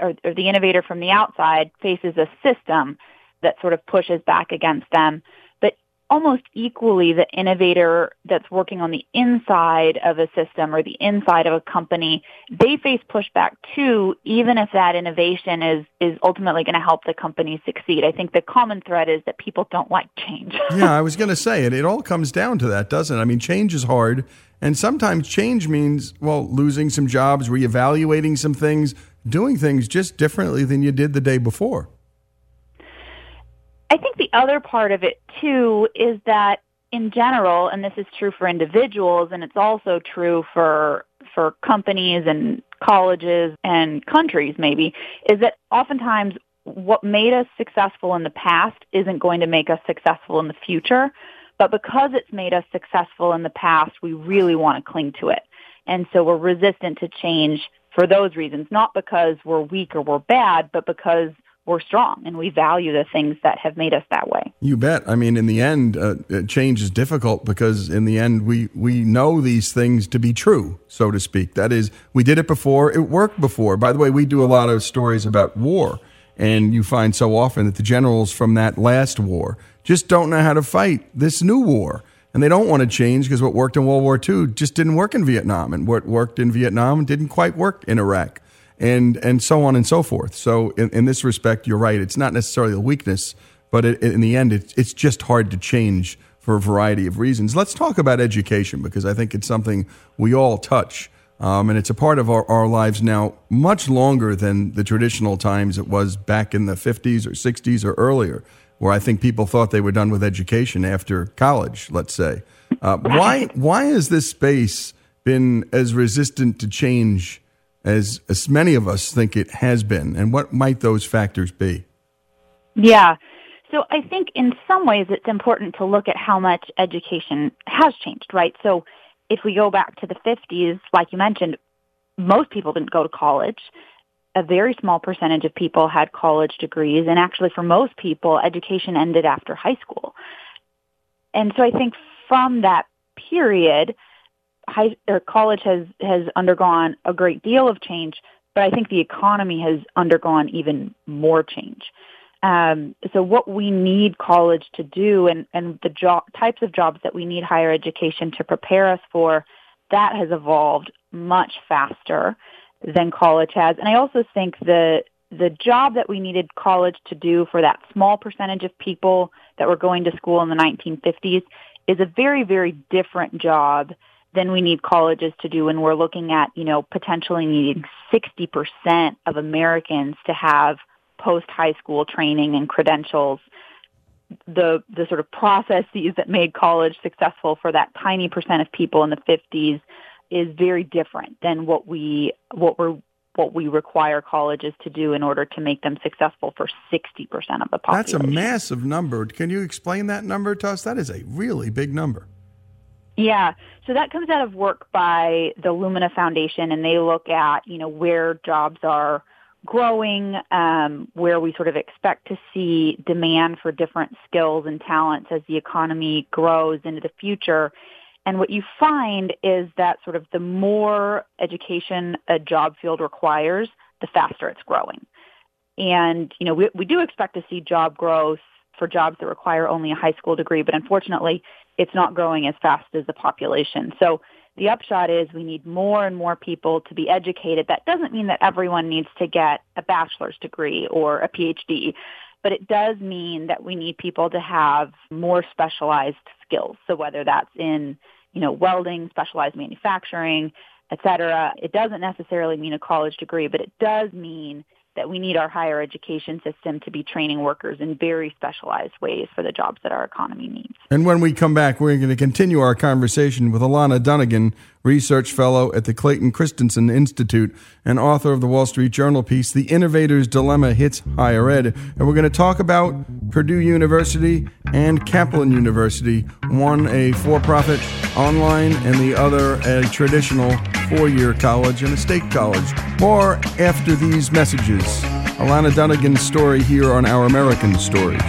Speaker 19: or, or the innovator from the outside faces a system that sort of pushes back against them. But almost equally, the innovator that's working on the inside of a system or the inside of a company, they face pushback too, even if that innovation is, is ultimately going to help the company succeed. I think the common thread is that people don't like change.
Speaker 2: yeah, I was going to say it. It all comes down to that, doesn't it? I mean, change is hard. And sometimes change means, well, losing some jobs, reevaluating some things, doing things just differently than you did the day before.
Speaker 19: I think the other part of it too is that in general, and this is true for individuals and it's also true for for companies and colleges and countries maybe, is that oftentimes what made us successful in the past isn't going to make us successful in the future. But because it's made us successful in the past, we really want to cling to it. And so we're resistant to change for those reasons, not because we're weak or we're bad, but because we're strong and we value the things that have made us that way.
Speaker 2: You bet. I mean, in the end, uh, uh, change is difficult because in the end, we we know these things to be true, so to speak. That is, we did it before; it worked before. By the way, we do a lot of stories about war, and you find so often that the generals from that last war just don't know how to fight this new war. And they don't want to change because what worked in World War II just didn't work in Vietnam, and what worked in Vietnam didn't quite work in Iraq and and so on and so forth. So in, in this respect, you're right. It's not necessarily a weakness, but it, in the end, it, it's just hard to change for a variety of reasons. Let's talk about education because I think it's something we all touch. Um, and it's a part of our, our lives now much longer than the traditional times it was back in the 50s or 60s or earlier, where I think people thought they were done with education after college, let's say. Uh, why, why has this space been as resistant to change as, as many of us think it has been? And what might those factors be?
Speaker 19: Yeah. So I think in some ways it's important to look at how much education has changed, right? So if we go back to the 50s, like you mentioned, most people didn't go to college. A very small percentage of people had college degrees, and actually for most people, education ended after high school. And so I think from that period, high or college has has undergone a great deal of change, but I think the economy has undergone even more change. Um, so what we need college to do and, and the types of jobs that we need higher education to prepare us for, that has evolved much faster than college has. And I also think the the job that we needed college to do for that small percentage of people that were going to school in the 1950s is a very, very different job than we need colleges to do when we're looking at, you know, potentially needing 60% of Americans to have post high school training and credentials. The, the sort of processes that made college successful for that tiny percent of people in the 50s is very different than what we, what we're, what we require colleges to do in order to make them successful for 60% of the population.
Speaker 2: That's a massive number. Can you explain that number to us? That is a really big number.
Speaker 19: Yeah, so that comes out of work by the Lumina Foundation, and they look at you know where jobs are growing, um, where we sort of expect to see demand for different skills and talents as the economy grows into the future. And what you find is that sort of the more education a job field requires, the faster it's growing. And you know we, we do expect to see job growth for jobs that require only a high school degree, but unfortunately it's not growing as fast as the population. So the upshot is we need more and more people to be educated. That doesn't mean that everyone needs to get a bachelor's degree or a PhD, but it does mean that we need people to have more specialized skills. So whether that's in, you know, welding, specialized manufacturing, et cetera, it doesn't necessarily mean a college degree, but it does mean that we need our higher education system to be training workers in very specialized ways for the jobs that our economy needs.
Speaker 2: And when we come back, we're going to continue our conversation with Alana Dunagan, research fellow at the Clayton Christensen Institute and author of the Wall Street Journal piece, The Innovator's Dilemma Hits Higher Ed. And we're going to talk about Purdue University and Kaplan University, one a for profit online and the other a traditional four year college and a state college. More after these messages. Alana Dunagan's story here on Our American Stories.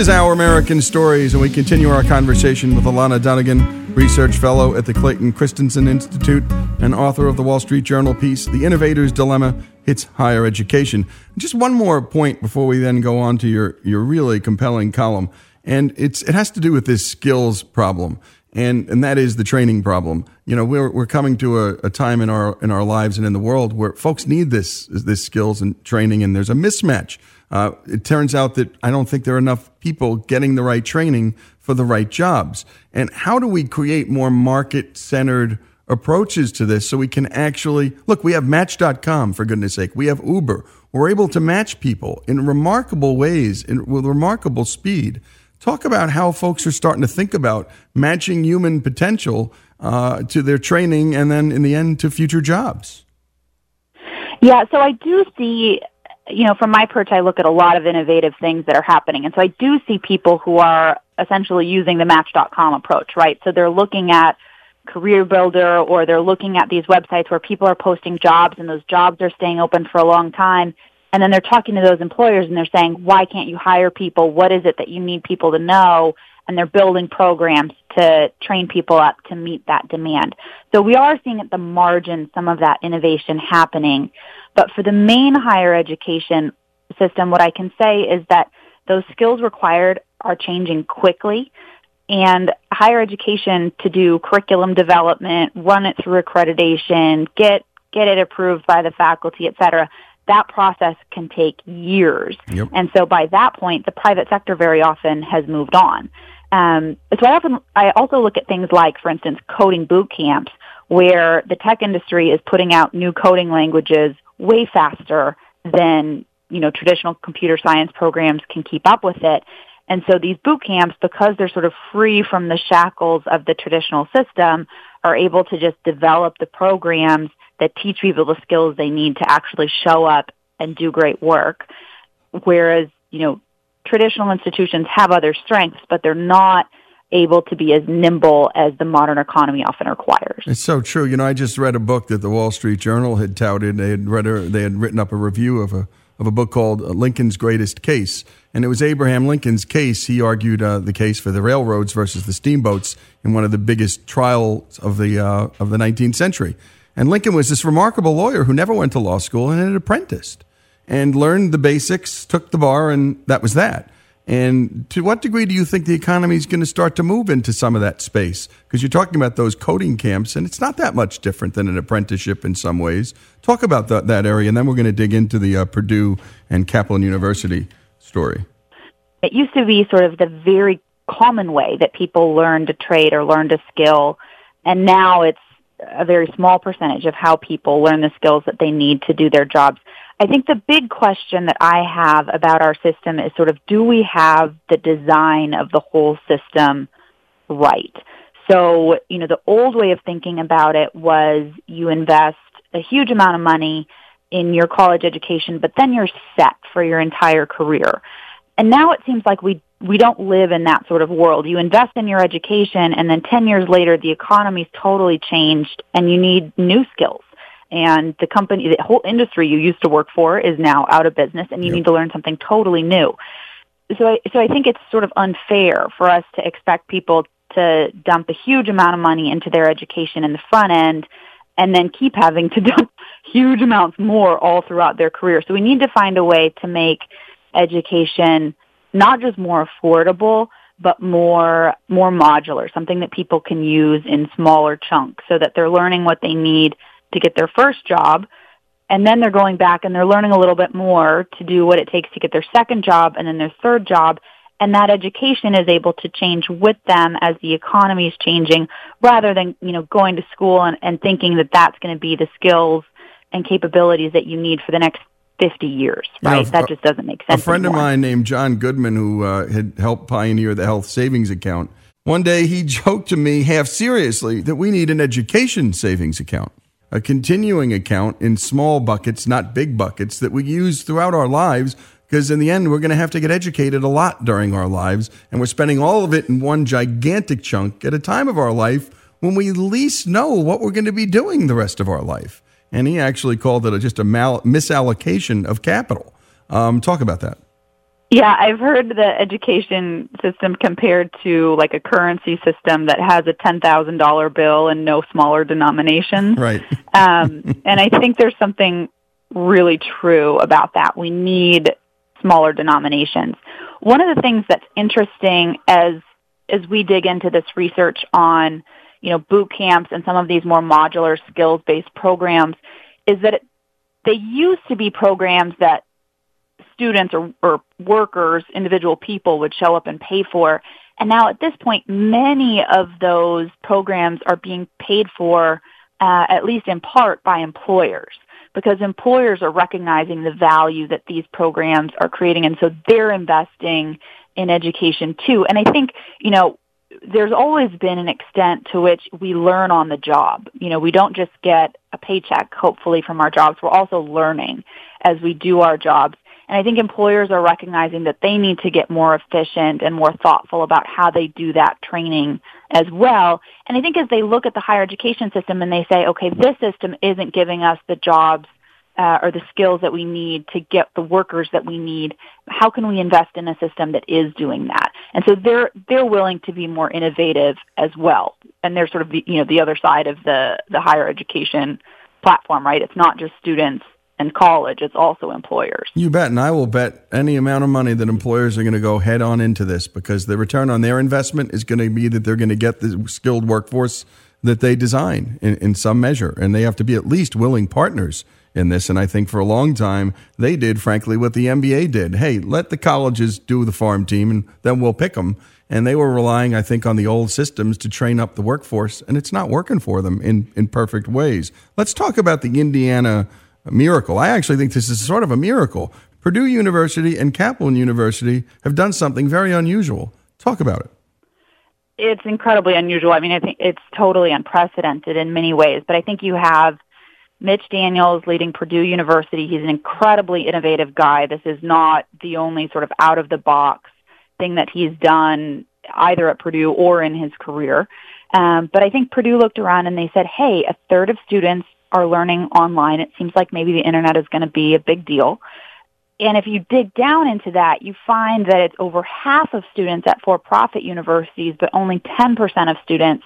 Speaker 2: Is Our American Stories, and we continue our conversation with Alana Dunagan, research fellow at the Clayton Christensen Institute and author of the Wall Street Journal piece, The Innovator's Dilemma Hits Higher Education. Just one more point before we then go on to your, your really compelling column, and it's, it has to do with this skills problem. And, and that is the training problem. You know, we're, we're coming to a, a time in our, in our lives and in the world where folks need this, this skills and training, and there's a mismatch Uh, it turns out that I don't think there are enough people getting the right training for the right jobs. And how do we create more market centered approaches to this so we can actually look? We have Match.com, for goodness sake. We have Uber. We're able to match people in remarkable ways, in, with remarkable speed. Talk about how folks are starting to think about matching human potential uh, to their training and then in the end to future jobs.
Speaker 19: Yeah, so I do see, you know, from my perch, I look at a lot of innovative things that are happening. And so I do see people who are essentially using the Match.com approach, right? So they're looking at Career Builder or they're looking at these websites where people are posting jobs and those jobs are staying open for a long time. And then they're talking to those employers and they're saying, why can't you hire people? What is it that you need people to know? And they're building programs to train people up to meet that demand. So we are seeing at the margin some of that innovation happening. But for the main higher education system, what I can say is that those skills required are changing quickly and higher education to do curriculum development, run it through accreditation, get get it approved by the faculty, et cetera, that process can take years.
Speaker 2: Yep.
Speaker 19: And so by that point, the private sector very often has moved on. Um, so I often, I also look at things like, for instance, coding boot camps, where the tech industry is putting out new coding languages way faster than you know traditional computer science programs can keep up with it. And so these boot camps, because they're sort of free from the shackles of the traditional system, are able to just develop the programs that teach people the skills they need to actually show up and do great work. Whereas, you know, traditional institutions have other strengths, but they're not able to be as nimble as the modern economy often requires.
Speaker 2: It's so true. You know, I just read a book that the Wall Street Journal had touted. They had read a, they had written up a review of a of a book called Lincoln's Greatest Case, and it was Abraham Lincoln's case. He argued uh, the case for the railroads versus the steamboats in one of the biggest trials of the uh, of the 19th century. And Lincoln was this remarkable lawyer who never went to law school and had apprenticed and learned the basics, took the bar, and that was that. And to what degree do you think the economy is going to start to move into some of that space? Because you're talking about those coding camps, and it's not that much different than an apprenticeship in some ways. Talk about the, that area, and then we're going to dig into the uh, Purdue and Kaplan University story.
Speaker 19: It used to be sort of the very common way that people learned a trade or learned a skill, and now it's a very small percentage of how people learn the skills that they need to do their jobs. I think the big question that I have about our system is sort of do we have the design of the whole system right? So, you know, the old way of thinking about it was you invest a huge amount of money in your college education, but then you're set for your entire career. And now it seems like we we don't live in that sort of world. You invest in your education and then 10 years later the economy's totally changed and you need new skills and the company, the whole industry you used to work for is now out of business and you yep. need to learn something totally new. So I, so I think it's sort of unfair for us to expect people to dump a huge amount of money into their education in the front end and then keep having to dump huge amounts more all throughout their career. So we need to find a way to make education not just more affordable, but more more modular, something that people can use in smaller chunks so that they're learning what they need to get their first job and then they're going back and they're learning a little bit more to do what it takes to get their second job and then their third job and that education is able to change with them as the economy is changing rather than you know going to school and, and thinking that that's going to be the skills and capabilities that you need for the next 50 years right that just doesn't make sense
Speaker 2: a friend
Speaker 19: anymore.
Speaker 2: of mine named john goodman who uh, had helped pioneer the health savings account one day he joked to me half seriously that we need an education savings account a continuing account in small buckets, not big buckets, that we use throughout our lives. Because in the end, we're going to have to get educated a lot during our lives. And we're spending all of it in one gigantic chunk at a time of our life when we least know what we're going to be doing the rest of our life. And he actually called it a, just a mal- misallocation of capital. Um, talk about that.
Speaker 19: Yeah, I've heard the education system compared to like a currency system that has a ten thousand dollar bill and no smaller denominations.
Speaker 2: Right.
Speaker 19: um, and I think there's something really true about that. We need smaller denominations. One of the things that's interesting as as we dig into this research on you know boot camps and some of these more modular skills based programs is that it, they used to be programs that students or, or workers, individual people would show up and pay for. And now at this point, many of those programs are being paid for, uh, at least in part, by employers because employers are recognizing the value that these programs are creating, and so they're investing in education too. And I think, you know, there's always been an extent to which we learn on the job. You know, we don't just get a paycheck, hopefully, from our jobs. We're also learning as we do our jobs. And I think employers are recognizing that they need to get more efficient and more thoughtful about how they do that training as well. And I think as they look at the higher education system and they say, okay, this system isn't giving us the jobs uh, or the skills that we need to get the workers that we need. How can we invest in a system that is doing that? And so they're they're willing to be more innovative as well. And they're sort of the, you know the other side of the the higher education platform, right? It's not just students and college; it's also employers.
Speaker 2: You bet, and I will bet any amount of money that employers are going to go head on into this because the return on their investment is going to be that they're going to get the skilled workforce that they design in, in some measure, and they have to be at least willing partners in this. And I think for a long time, they did, frankly, what the NBA did. Hey, let the colleges do the farm team and then we'll pick them. And they were relying, I think, on the old systems to train up the workforce, and it's not working for them in, in perfect ways. Let's talk about the Indiana miracle. I actually think this is sort of a miracle. Purdue University and Kaplan University have done something very unusual. Talk about it.
Speaker 19: It's incredibly unusual. I mean, I think it's totally unprecedented in many ways, but I think you have Mitch Daniels leading Purdue University. He's an incredibly innovative guy. This is not the only sort of out of the box thing that he's done either at Purdue or in his career. Um, but I think Purdue looked around and they said, hey, a third of students are learning online. It seems like maybe the internet is going to be a big deal. And if you dig down into that, you find that it's over half of students at for-profit universities, but only 10% of students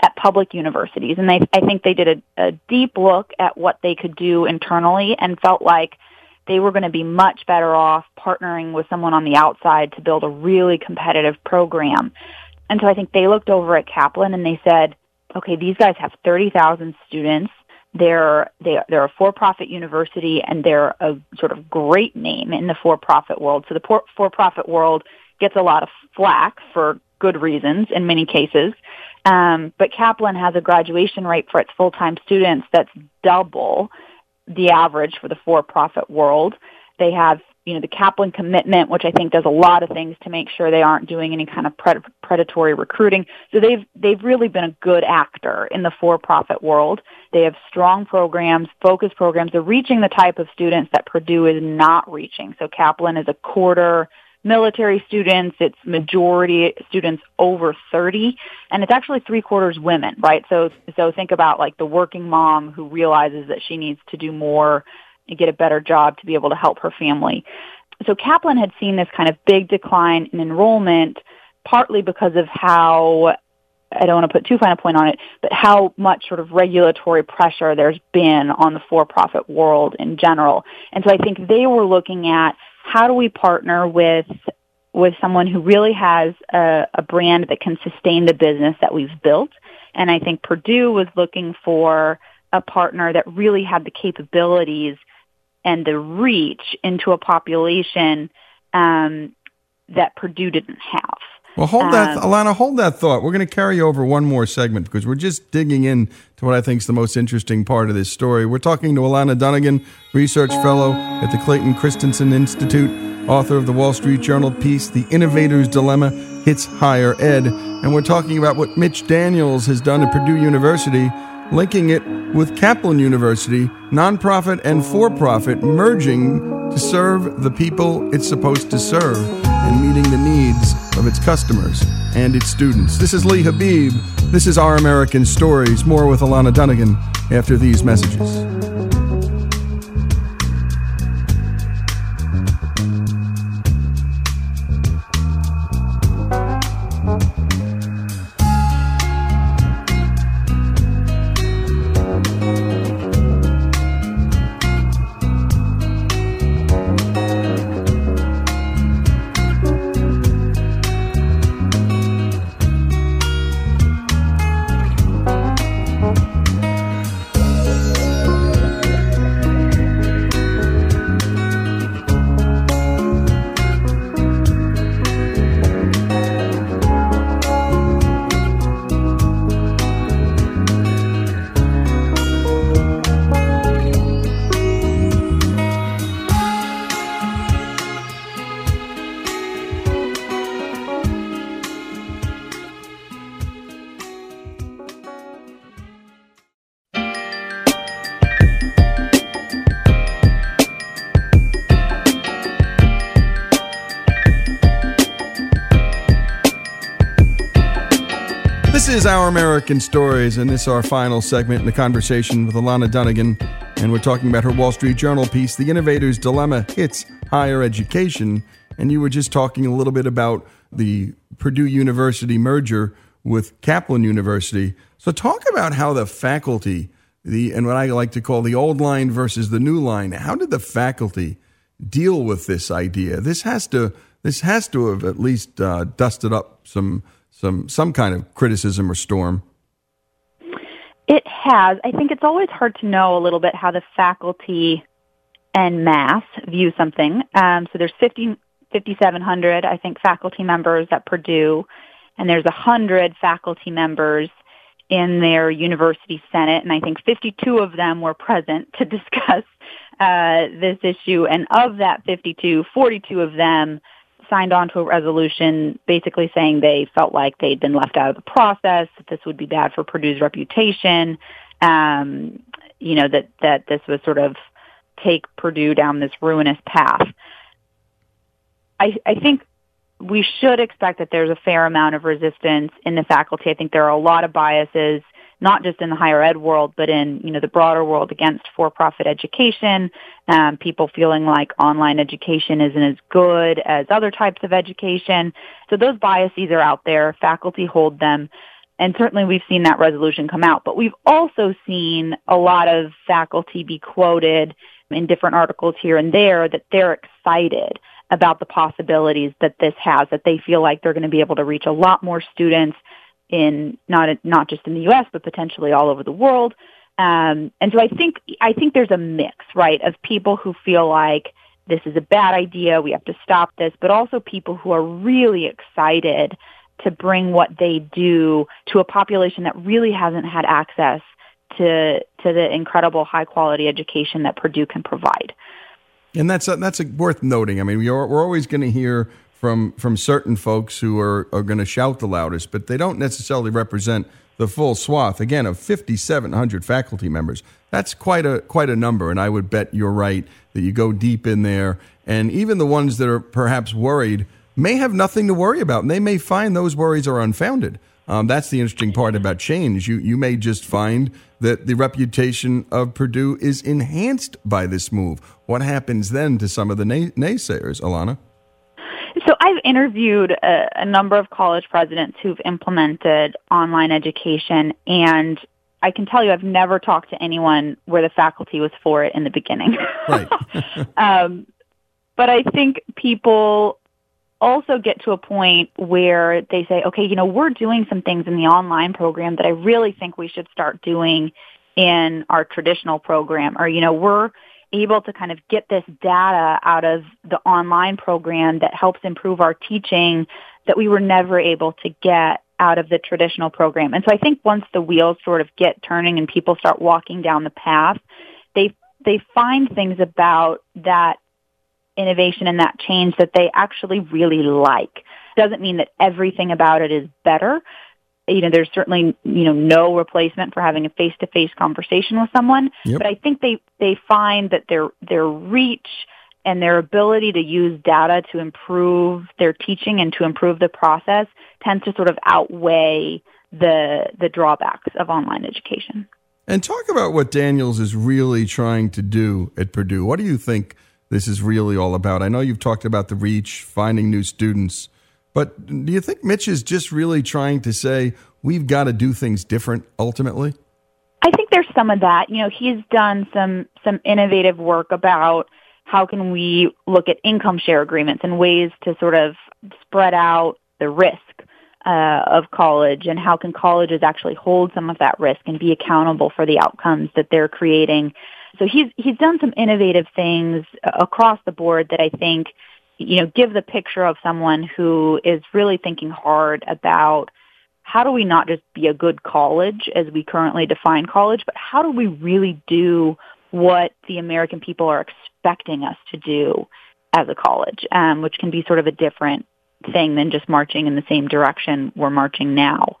Speaker 19: at public universities. And they, I think they did a, a deep look at what they could do internally and felt like they were going to be much better off partnering with someone on the outside to build a really competitive program. And so I think they looked over at Kaplan and they said, okay, these guys have 30,000 students. They're, they, they're a for-profit university and they're a sort of great name in the for-profit world. So the for-profit world gets a lot of flack for good reasons in many cases. Um, but Kaplan has a graduation rate for its full-time students that's double the average for the for-profit world. They have, you know, the Kaplan commitment, which I think does a lot of things to make sure they aren't doing any kind of pred- predatory recruiting. So they've they've really been a good actor in the for-profit world. They have strong programs, focused programs. They're reaching the type of students that Purdue is not reaching. So Kaplan is a quarter military students. It's majority students over 30 and it's actually three quarters women, right? So, so think about like the working mom who realizes that she needs to do more and get a better job to be able to help her family. So Kaplan had seen this kind of big decline in enrollment partly because of how I don't want to put too fine a point on it, but how much sort of regulatory pressure there's been on the for-profit world in general. And so I think they were looking at how do we partner with with someone who really has a, a brand that can sustain the business that we've built? And I think Purdue was looking for a partner that really had the capabilities and the reach into a population um, that Purdue didn't have.
Speaker 2: Well, hold that,
Speaker 19: Um,
Speaker 2: Alana. Hold that thought. We're going to carry over one more segment because we're just digging in to what I think is the most interesting part of this story. We're talking to Alana Dunagan, research fellow at the Clayton Christensen Institute, author of the Wall Street Journal piece "The Innovator's Dilemma Hits Higher Ed," and we're talking about what Mitch Daniels has done at Purdue University, linking it with Kaplan University, nonprofit and for-profit, merging to serve the people it's supposed to serve and meeting the needs of its customers and its students. This is Lee Habib. This is Our American Stories. More with Alana Dunagan after these messages. Our American Stories, and this is our final segment in the conversation with Alana Dunagan. And we're talking about her Wall Street Journal piece, The Innovator's Dilemma Hits Higher Education. And you were just talking a little bit about the Purdue University merger with Kaplan University. So, talk about how the faculty, the and what I like to call the old line versus the new line, how did the faculty deal with this idea? This has to this has to have at least uh, dusted up some some some kind of criticism or storm.
Speaker 19: It has. I think it's always hard to know a little bit how the faculty and mass view something. Um, so there's 50, 5,700, I think, faculty members at Purdue, and there's 100 faculty members in their university senate, and I think 52 of them were present to discuss uh, this issue. And of that 52, 42 of them signed on to a resolution basically saying they felt like they'd been left out of the process, that this would be bad for Purdue's reputation, um, you know, that, that this was sort of take Purdue down this ruinous path. I, I think we should expect that there's a fair amount of resistance in the faculty. I think there are a lot of biases not just in the higher ed world, but in you know the broader world against for-profit education. Um, people feeling like online education isn't as good as other types of education. So those biases are out there. Faculty hold them. And certainly we've seen that resolution come out. But we've also seen a lot of faculty be quoted in different articles here and there that they're excited about the possibilities that this has, that they feel like they're going to be able to reach a lot more students in not not just in the U.S. but potentially all over the world. Um, and so I think I think there's a mix, right, of people who feel like this is a bad idea, we have to stop this, but also people who are really excited to bring what they do to a population that really hasn't had access to to the incredible high quality education that Purdue can provide.
Speaker 2: And that's a, that's a worth noting. I mean, we're, we're always going to hear from from certain folks who are, are going to shout the loudest, but they don't necessarily represent the full swath. Again, of 5,700 faculty members, that's quite a quite a number. And I would bet you're right that you go deep in there, and even the ones that are perhaps worried may have nothing to worry about, and they may find those worries are unfounded. Um, that's the interesting part about change. You you may just find that the reputation of Purdue is enhanced by this move. What happens then to some of the nay- naysayers, Alana?
Speaker 19: So I've interviewed a, a number of college presidents who've implemented online education and I can tell you I've never talked to anyone where the faculty was for it in the beginning.
Speaker 2: Right.
Speaker 19: um, but I think people also get to a point where they say, okay, you know, we're doing some things in the online program that I really think we should start doing in our traditional program. Or, you know, we're able to kind of get this data out of the online program that helps improve our teaching that we were never able to get out of the traditional program. And so I think once the wheels sort of get turning and people start walking down the path, they they find things about that innovation and that change that they actually really like. Doesn't mean that everything about it is better, you know, there's certainly, you know, no replacement for having a face-to-face conversation with someone.
Speaker 2: Yep.
Speaker 19: But I think they, they find that their, their reach and their ability to use data to improve their teaching and to improve the process tends to sort of outweigh the, the drawbacks of online education.
Speaker 2: And talk about what Daniels is really trying to do at Purdue. What do you think this is really all about? I know you've talked about the reach, finding new students. But do you think Mitch is just really trying to say we've got to do things different ultimately?
Speaker 19: I think there's some of that. You know, he's done some some innovative work about how can we look at income share agreements and ways to sort of spread out the risk uh, of college and how can colleges actually hold some of that risk and be accountable for the outcomes that they're creating. So he's he's done some innovative things across the board that I think you know, give the picture of someone who is really thinking hard about how do we not just be a good college as we currently define college, but how do we really do what the American people are expecting us to do as a college, um, which can be sort of a different thing than just marching in the same direction we're marching now.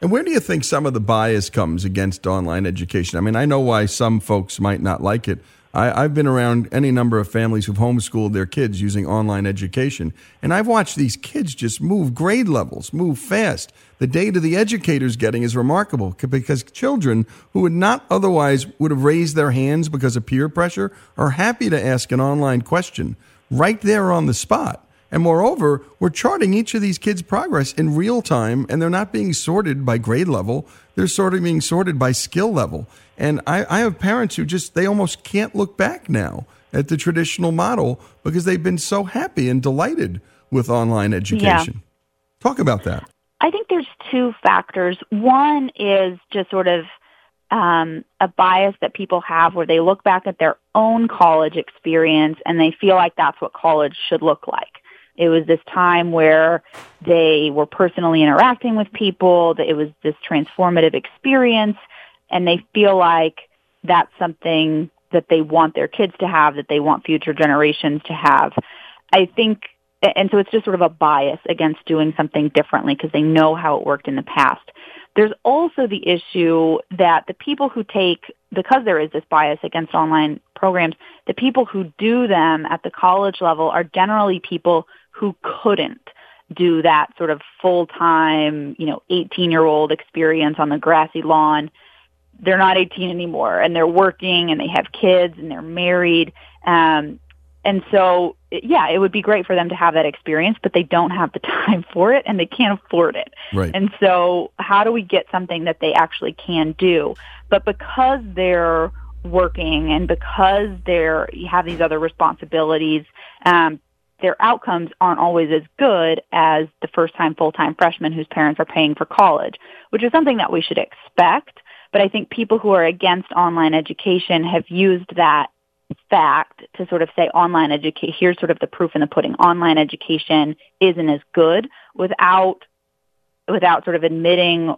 Speaker 2: And where do you think some of the bias comes against online education? I mean, I know why some folks might not like it. I, I've been around any number of families who've homeschooled their kids using online education, and I've watched these kids just move grade levels, move fast. The data the educator's getting is remarkable because children who would not otherwise would have raised their hands because of peer pressure are happy to ask an online question right there on the spot. And moreover, we're charting each of these kids' progress in real time, and they're not being sorted by grade level. They're sort of being sorted by skill level. And I, I have parents who just, they almost can't look back now at the traditional model because they've been so happy and delighted with online education. Yeah. Talk about that.
Speaker 19: I think there's two factors. One is just sort of um, a bias that people have where they look back at their own college experience and they feel like that's what college should look like. It was this time where they were personally interacting with people, that it was this transformative experience, and they feel like that's something that they want their kids to have, that they want future generations to have. I think, and so it's just sort of a bias against doing something differently because they know how it worked in the past. There's also the issue that the people who take, because there is this bias against online programs, the people who do them at the college level are generally people who couldn't do that sort of full-time, you know, 18-year-old experience on the grassy lawn. They're not 18 anymore and they're working and they have kids and they're married. Um, and so, yeah, it would be great for them to have that experience, but they don't have the time for it and they can't afford it.
Speaker 2: Right.
Speaker 19: And so, how do we get something that they actually can do? But because they're working and because they're you have these other responsibilities, um, their outcomes aren't always as good as the first time full time freshmen whose parents are paying for college, which is something that we should expect. But I think people who are against online education have used that fact to sort of say online education, here's sort of the proof in the pudding. Online education isn't as good without, without sort of admitting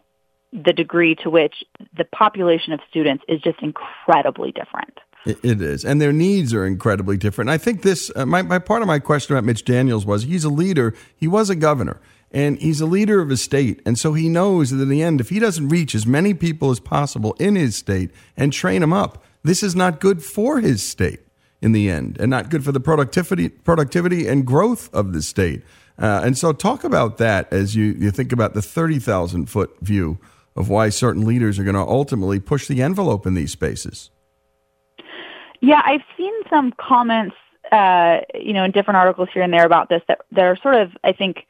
Speaker 19: the degree to which the population of students is just incredibly different.
Speaker 2: It is, and their needs are incredibly different. I think this. Uh, my, my part of my question about Mitch Daniels was he's a leader. He was a governor, and he's a leader of a state, and so he knows that in the end, if he doesn't reach as many people as possible in his state and train them up, this is not good for his state in the end, and not good for the productivity, productivity and growth of the state. Uh, and so, talk about that as you you think about the thirty thousand foot view of why certain leaders are going to ultimately push the envelope in these spaces.
Speaker 19: Yeah, I've seen some comments, uh, you know, in different articles here and there about this that that are sort of, I think,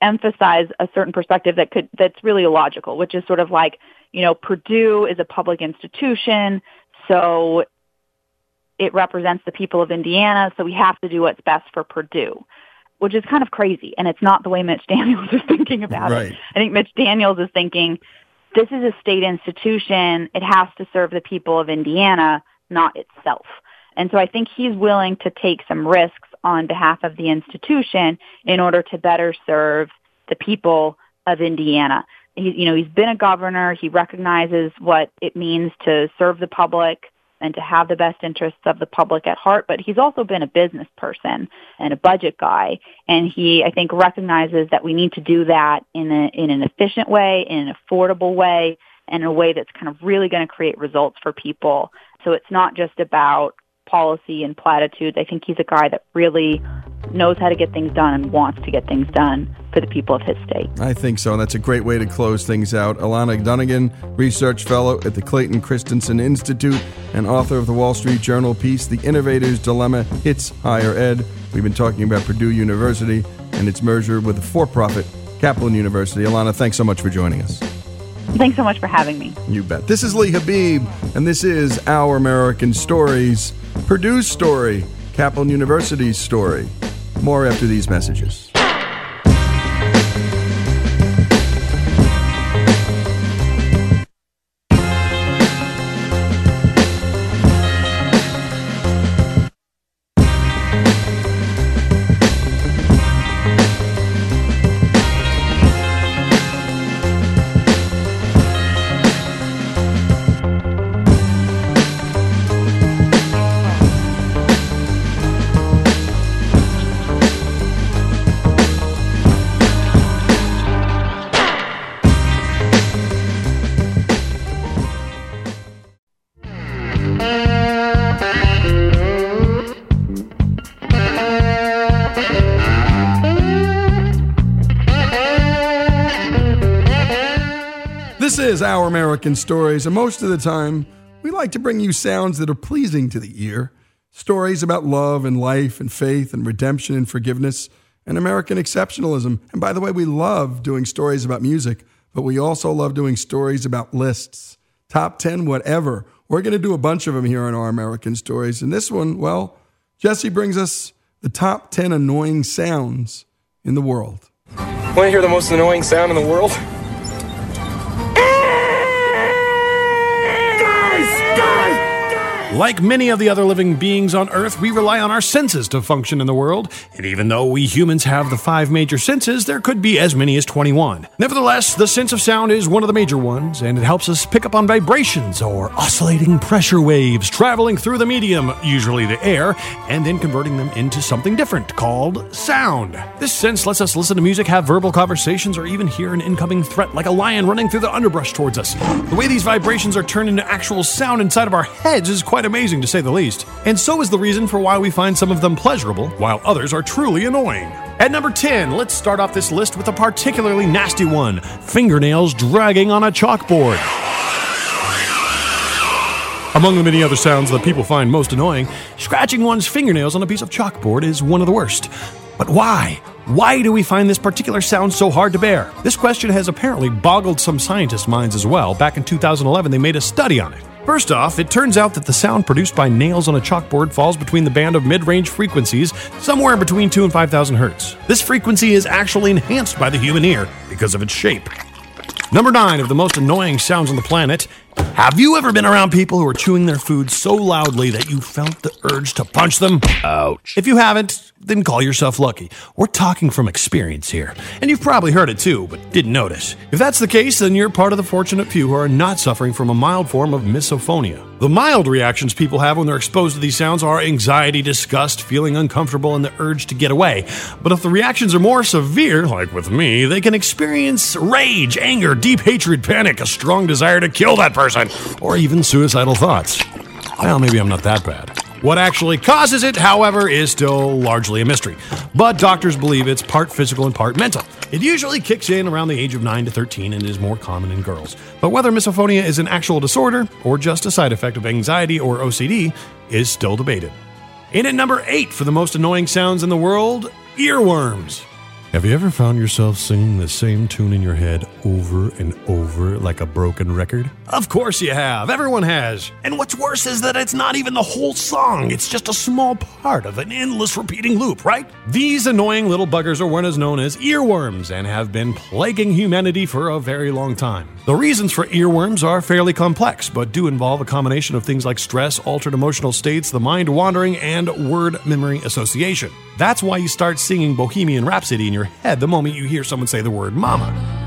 Speaker 19: emphasize a certain perspective that could that's really illogical, which is sort of like, you know, Purdue is a public institution, so it represents the people of Indiana, so we have to do what's best for Purdue, which is kind of crazy, and it's not the way Mitch Daniels is thinking about
Speaker 2: Right.
Speaker 19: it. I think Mitch Daniels is thinking this is a state institution; it has to serve the people of Indiana, not itself. And so I think he's willing to take some risks on behalf of the institution in order to better serve the people of Indiana. He, you know, he's been a governor. He recognizes what it means to serve the public and to have the best interests of the public at heart, but he's also been a business person and a budget guy. And he, I think, recognizes that we need to do that in a, in an efficient way, in an affordable way, and in a way that's kind of really going to create results for people. So it's not just about policy and platitudes. I think he's a guy that really knows how to get things done and wants to get things done for the people of his state.
Speaker 2: I think so, and that's a great way to close things out. Alana Dunagan, research fellow at the Clayton Christensen Institute and author of the Wall Street Journal piece, The Innovator's Dilemma Hits Higher Ed. We've been talking about Purdue University and its merger with the for profit Kaplan University. Alana, thanks so much for joining us.
Speaker 19: Thanks so much for having me.
Speaker 2: You bet. This is Lee Habib, and this is Our American Stories, Purdue's story, Kaplan University's story. More after these messages. Our American Stories, and most of the time, we like to bring you sounds that are pleasing to the ear. Stories about love and life and faith and redemption and forgiveness and American exceptionalism. And by the way, we love doing stories about music, but we also love doing stories about lists. Top 10, whatever. We're going to do a bunch of them here on Our American Stories. And this one, well, Jesse brings us the top 10 annoying sounds in the world.
Speaker 20: Want to hear the most annoying sound in the world?
Speaker 5: Like many of the other living beings on Earth, we rely on our senses to function in the world. And even though we humans have the five major senses, there could be as many as 21. Nevertheless, the sense of sound is one of the major ones, and it helps us pick up on vibrations or oscillating pressure waves traveling through the medium, usually the air, and then converting them into something different called sound. This sense lets us listen to music, have verbal conversations, or even hear an incoming threat like a lion running through the underbrush towards us. The way these vibrations are turned into actual sound inside of our heads is quite amazing to say the least. And so is the reason for why we find some of them pleasurable, while others are truly annoying. At number 10, let's start off this list with a particularly nasty one fingernails dragging on a chalkboard. Among the many other sounds that people find most annoying, scratching one's fingernails on a piece of chalkboard is one of the worst. But why? Why do we find this particular sound so hard to bear? This question has apparently boggled some scientists' minds as well. Back in 2011, they made a study on it. First off, it turns out that the sound produced by nails on a chalkboard falls between the band of mid range frequencies, somewhere between 2 and 5,000 hertz. This frequency is actually enhanced by the human ear because of its shape. Number 9 of the most annoying sounds on the planet. Have you ever been around people who are chewing their food so loudly that you felt the urge to punch them? Ouch. If you haven't, then call yourself lucky. We're talking from experience here. And you've probably heard it too, but didn't notice. If that's the case, then you're part of the fortunate few who are not suffering from a mild form of misophonia. The mild reactions people have when they're exposed to these sounds are anxiety, disgust, feeling uncomfortable, and the urge to get away. But if the reactions are more severe, like with me, they can experience rage, anger, deep hatred, panic, a strong desire to kill that person, or even suicidal thoughts. Well, maybe I'm not that bad. What actually causes it, however, is still largely a mystery. But doctors believe it's part physical and part mental. It usually kicks in around the age of 9 to 13 and is more common in girls. But whether misophonia is an actual disorder or just a side effect of anxiety or OCD is still debated. In at number 8 for the most annoying sounds in the world, earworms. Have you ever found yourself singing the same tune in your head over and over like a broken record? Of course you have. Everyone has. And what's worse is that it's not even the whole song, it's just a small part of an endless repeating loop, right? These annoying little buggers are what is known as earworms and have been plaguing humanity for a very long time. The reasons for earworms are fairly complex, but do involve a combination of things like stress, altered emotional states, the mind wandering, and word memory association. That's why you start singing Bohemian Rhapsody in your head the moment you hear someone say the word mama.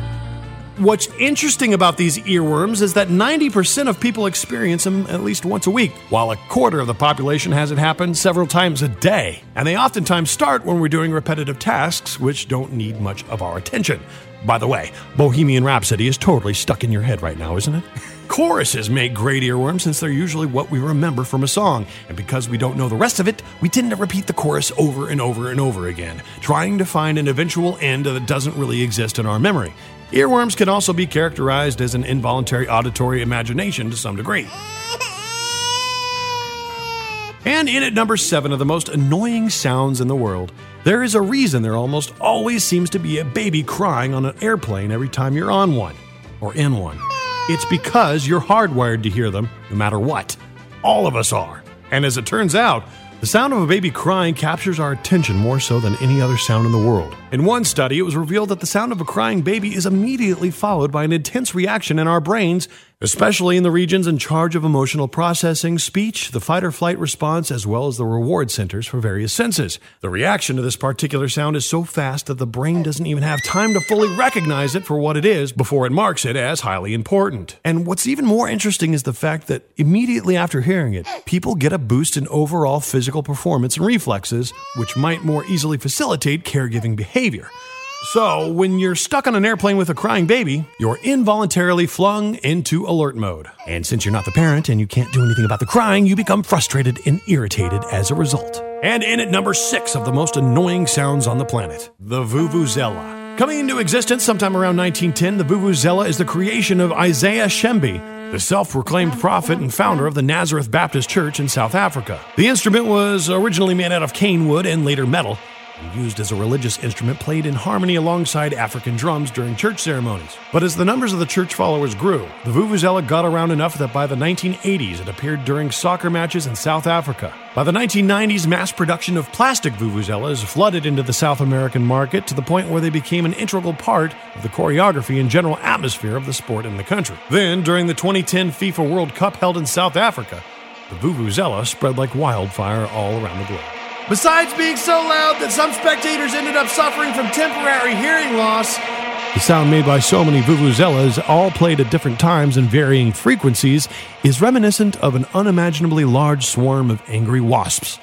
Speaker 5: What's interesting about these earworms is that 90% of people experience them at least once a week, while a quarter of the population has it happen several times a day. And they oftentimes start when we're doing repetitive tasks, which don't need much of our attention. By the way, Bohemian Rhapsody is totally stuck in your head right now, isn't it? Choruses make great earworms since they're usually what we remember from a song, and because we don't know the rest of it, we tend to repeat the chorus over and over and over again, trying to find an eventual end that doesn't really exist in our memory. Earworms can also be characterized as an involuntary auditory imagination to some degree. And in at number seven of the most annoying sounds in the world, there is a reason there almost always seems to be a baby crying on an airplane every time you're on one or in one. It's because you're hardwired to hear them no matter what. All of us are. And as it turns out, the sound of a baby crying captures our attention more so than any other sound in the world. In one study, it was revealed that the sound of a crying baby is immediately followed by an intense reaction in our brains, especially in the regions in charge of emotional processing, speech, the fight or flight response, as well as the reward centers for various senses. The reaction to this particular sound is so fast that the brain doesn't even have time to fully recognize it for what it is before it marks it as highly important. And what's even more interesting is the fact that immediately after hearing it, people get a boost in overall physical performance and reflexes, which might more easily facilitate caregiving behavior. So, when you're stuck on an airplane with a crying baby, you're involuntarily flung into alert mode. And since you're not the parent and you can't do anything about the crying, you become frustrated and irritated as a result. And in at number six of the most annoying sounds on the planet, the vuvuzela. Coming into existence sometime around 1910, the Vuvuzela is the creation of Isaiah Shembe, the self proclaimed prophet and founder of the Nazareth Baptist Church in South Africa. The instrument was originally made out of cane wood and later metal, used as a religious instrument played in harmony alongside African drums during church ceremonies. But as the numbers of the church followers grew, the Vuvuzela got around enough that by the 1980s it appeared during soccer matches in South Africa. By the 1990s, mass production of plastic Vuvuzelas flooded into the South American market to the point where they became an integral part of the choreography and general atmosphere of the sport in the country. Then, during the 2010 FIFA World Cup held in South Africa, the Vuvuzela spread like wildfire all around the globe. Besides being so loud that some spectators ended up suffering from temporary hearing loss, the sound made by so many vuvuzelas, all played at different times and varying frequencies, is reminiscent of an unimaginably large swarm of angry wasps.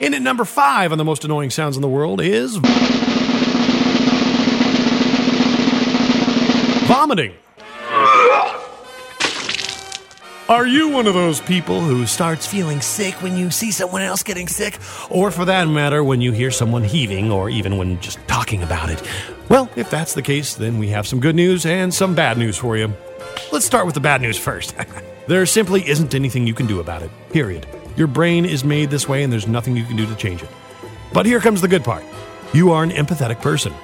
Speaker 5: In at number five on the most annoying sounds in the world is vomiting. Are you one of those people who starts feeling sick when you see someone else getting sick? Or for that matter, when you hear someone heaving, or even when just talking about it? Well, if that's the case, then we have some good news and some bad news for you. Let's start with the bad news first. there simply isn't anything you can do about it, period. Your brain is made this way and there's nothing you can do to change it. But here comes the good part you are an empathetic person.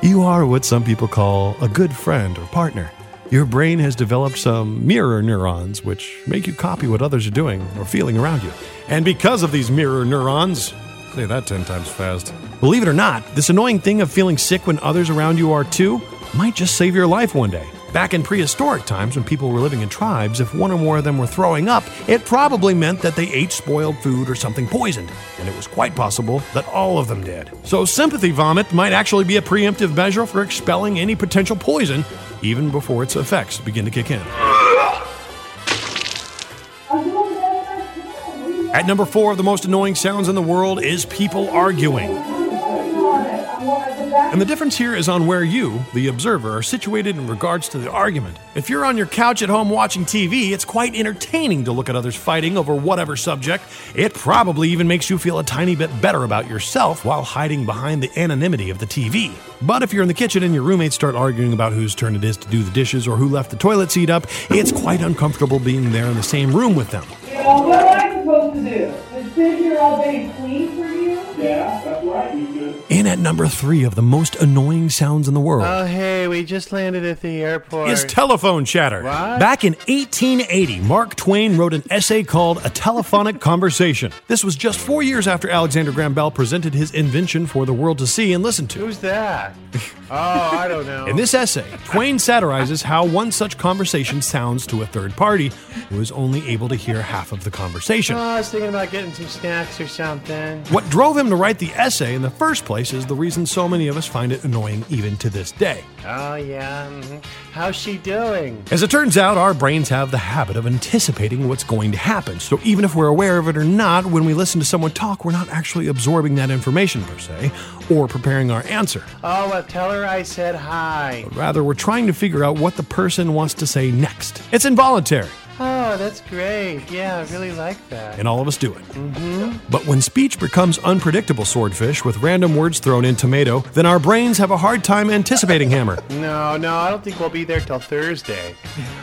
Speaker 5: You are what some people call a good friend or partner. Your brain has developed some mirror neurons, which make you copy what others are doing or feeling around you. And because of these mirror neurons, say that 10 times fast. Believe it or not, this annoying thing of feeling sick when others around you are too might just save your life one day. Back in prehistoric times, when people were living in tribes, if one or more of them were throwing up, it probably meant that they ate spoiled food or something poisoned, and it was quite possible that all of them did. So, sympathy vomit might actually be a preemptive measure for expelling any potential poison even before its effects begin to kick in. At number four of the most annoying sounds in the world is people arguing. And the difference here is on where you, the observer, are situated in regards to the argument. If you're on your couch at home watching TV, it's quite entertaining to look at others fighting over whatever subject. It probably even makes you feel a tiny bit better about yourself while hiding behind the anonymity of the TV. But if you're in the kitchen and your roommates start arguing about whose turn it is to do the dishes or who left the toilet seat up, it's quite uncomfortable being there in the same room with them.
Speaker 21: Well, what am I supposed to do? Just sit here all day and clean for you?
Speaker 22: Yeah, that's right, you should.
Speaker 5: In at number three of the most annoying sounds in the world.
Speaker 23: Oh, hey, we just landed at the airport.
Speaker 5: is telephone chatter.
Speaker 23: What?
Speaker 5: Back in 1880, Mark Twain wrote an essay called A Telephonic Conversation. This was just four years after Alexander Graham Bell presented his invention for the world to see and listen to.
Speaker 23: Who's that? oh, I don't know.
Speaker 5: In this essay, Twain satirizes how one such conversation sounds to a third party who is only able to hear half of the conversation.
Speaker 23: Oh, I was thinking about getting some snacks or something.
Speaker 5: What drove him to write the essay in the first place is the reason so many of us find it annoying even to this day.
Speaker 23: Oh, yeah. mhm. How's she doing?
Speaker 5: As it turns out, our brains have the habit of anticipating what's going to happen. So even if we're aware of it or not, when we listen to someone talk, we're not actually absorbing that information per se or preparing our answer.
Speaker 23: Oh, well, tell her I said hi.
Speaker 5: Rather, we're trying to figure out what the person wants to say next. It's involuntary,
Speaker 23: Oh, that's great. Yeah, I really like that.
Speaker 5: and all of us do it.
Speaker 23: Mm-hmm.
Speaker 5: But when speech becomes unpredictable swordfish with random words thrown in tomato, then our brains have a hard time anticipating hammer.
Speaker 23: No, no, I don't think we'll be there till Thursday.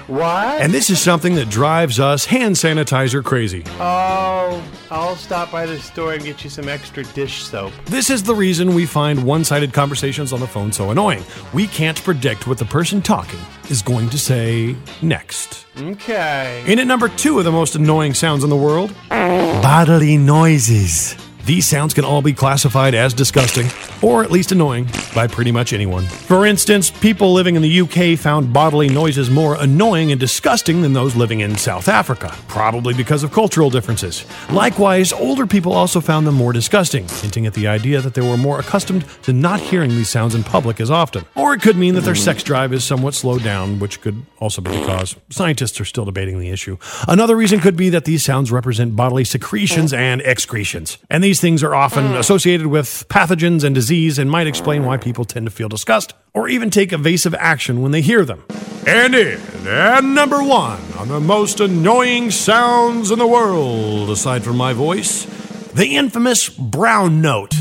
Speaker 23: What?
Speaker 5: And this is something that drives us hand sanitizer crazy.
Speaker 23: Oh, I'll stop by the store and get you some extra dish soap.
Speaker 5: This is the reason we find one sided conversations on the phone so annoying. We can't predict what the person talking is going to say next.
Speaker 23: Okay.
Speaker 5: In at number two of the most annoying sounds in the world bodily noises. These sounds can all be classified as disgusting, or at least annoying, by pretty much anyone. For instance, people living in the UK found bodily noises more annoying and disgusting than those living in South Africa, probably because of cultural differences. Likewise, older people also found them more disgusting, hinting at the idea that they were more accustomed to not hearing these sounds in public as often. Or it could mean that their mm-hmm. sex drive is somewhat slowed down, which could also be the cause. Scientists are still debating the issue. Another reason could be that these sounds represent bodily secretions and excretions. And these things are often mm. associated with pathogens and disease and might explain why people tend to feel disgust or even take evasive action when they hear them. And in at number one on the most annoying sounds in the world, aside from my voice, the infamous brown note.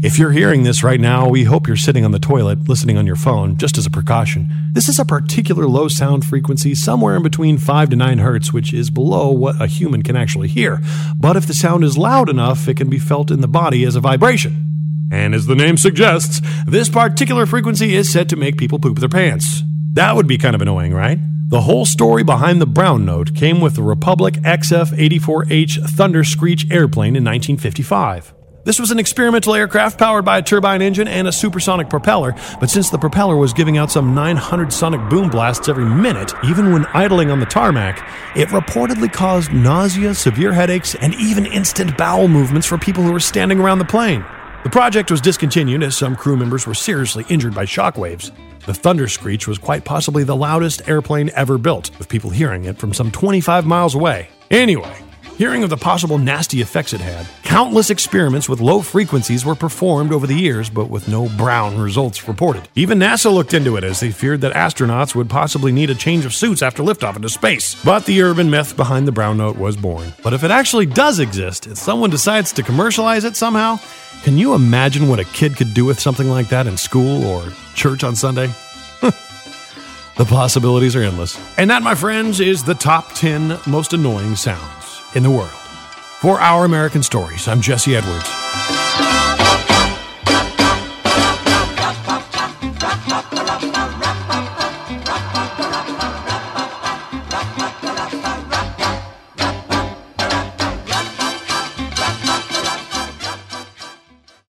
Speaker 5: If you're hearing this right now, we hope you're sitting on the toilet listening on your phone, just as a precaution. This is a particular low sound frequency, somewhere in between 5 to 9 hertz, which is below what a human can actually hear. But if the sound is loud enough, it can be felt in the body as a vibration. And as the name suggests, this particular frequency is said to make people poop their pants. That would be kind of annoying, right? The whole story behind the Brown Note came with the Republic XF 84H Thunder Screech airplane in 1955. This was an experimental aircraft powered by a turbine engine and a supersonic propeller, but since the propeller was giving out some 900 sonic boom blasts every minute, even when idling on the tarmac, it reportedly caused nausea, severe headaches, and even instant bowel movements for people who were standing around the plane. The project was discontinued as some crew members were seriously injured by shockwaves. The Thunder Screech was quite possibly the loudest airplane ever built, with people hearing it from some 25 miles away. Anyway, Hearing of the possible nasty effects it had, countless experiments with low frequencies were performed over the years, but with no brown results reported. Even NASA looked into it as they feared that astronauts would possibly need a change of suits after liftoff into space. But the urban myth behind the brown note was born. But if it actually does exist, if someone decides to commercialize it somehow, can you imagine what a kid could do with something like that in school or church on Sunday? the possibilities are endless. And that, my friends, is the top 10 most annoying sounds in the world. For Our American Stories, I'm Jesse Edwards.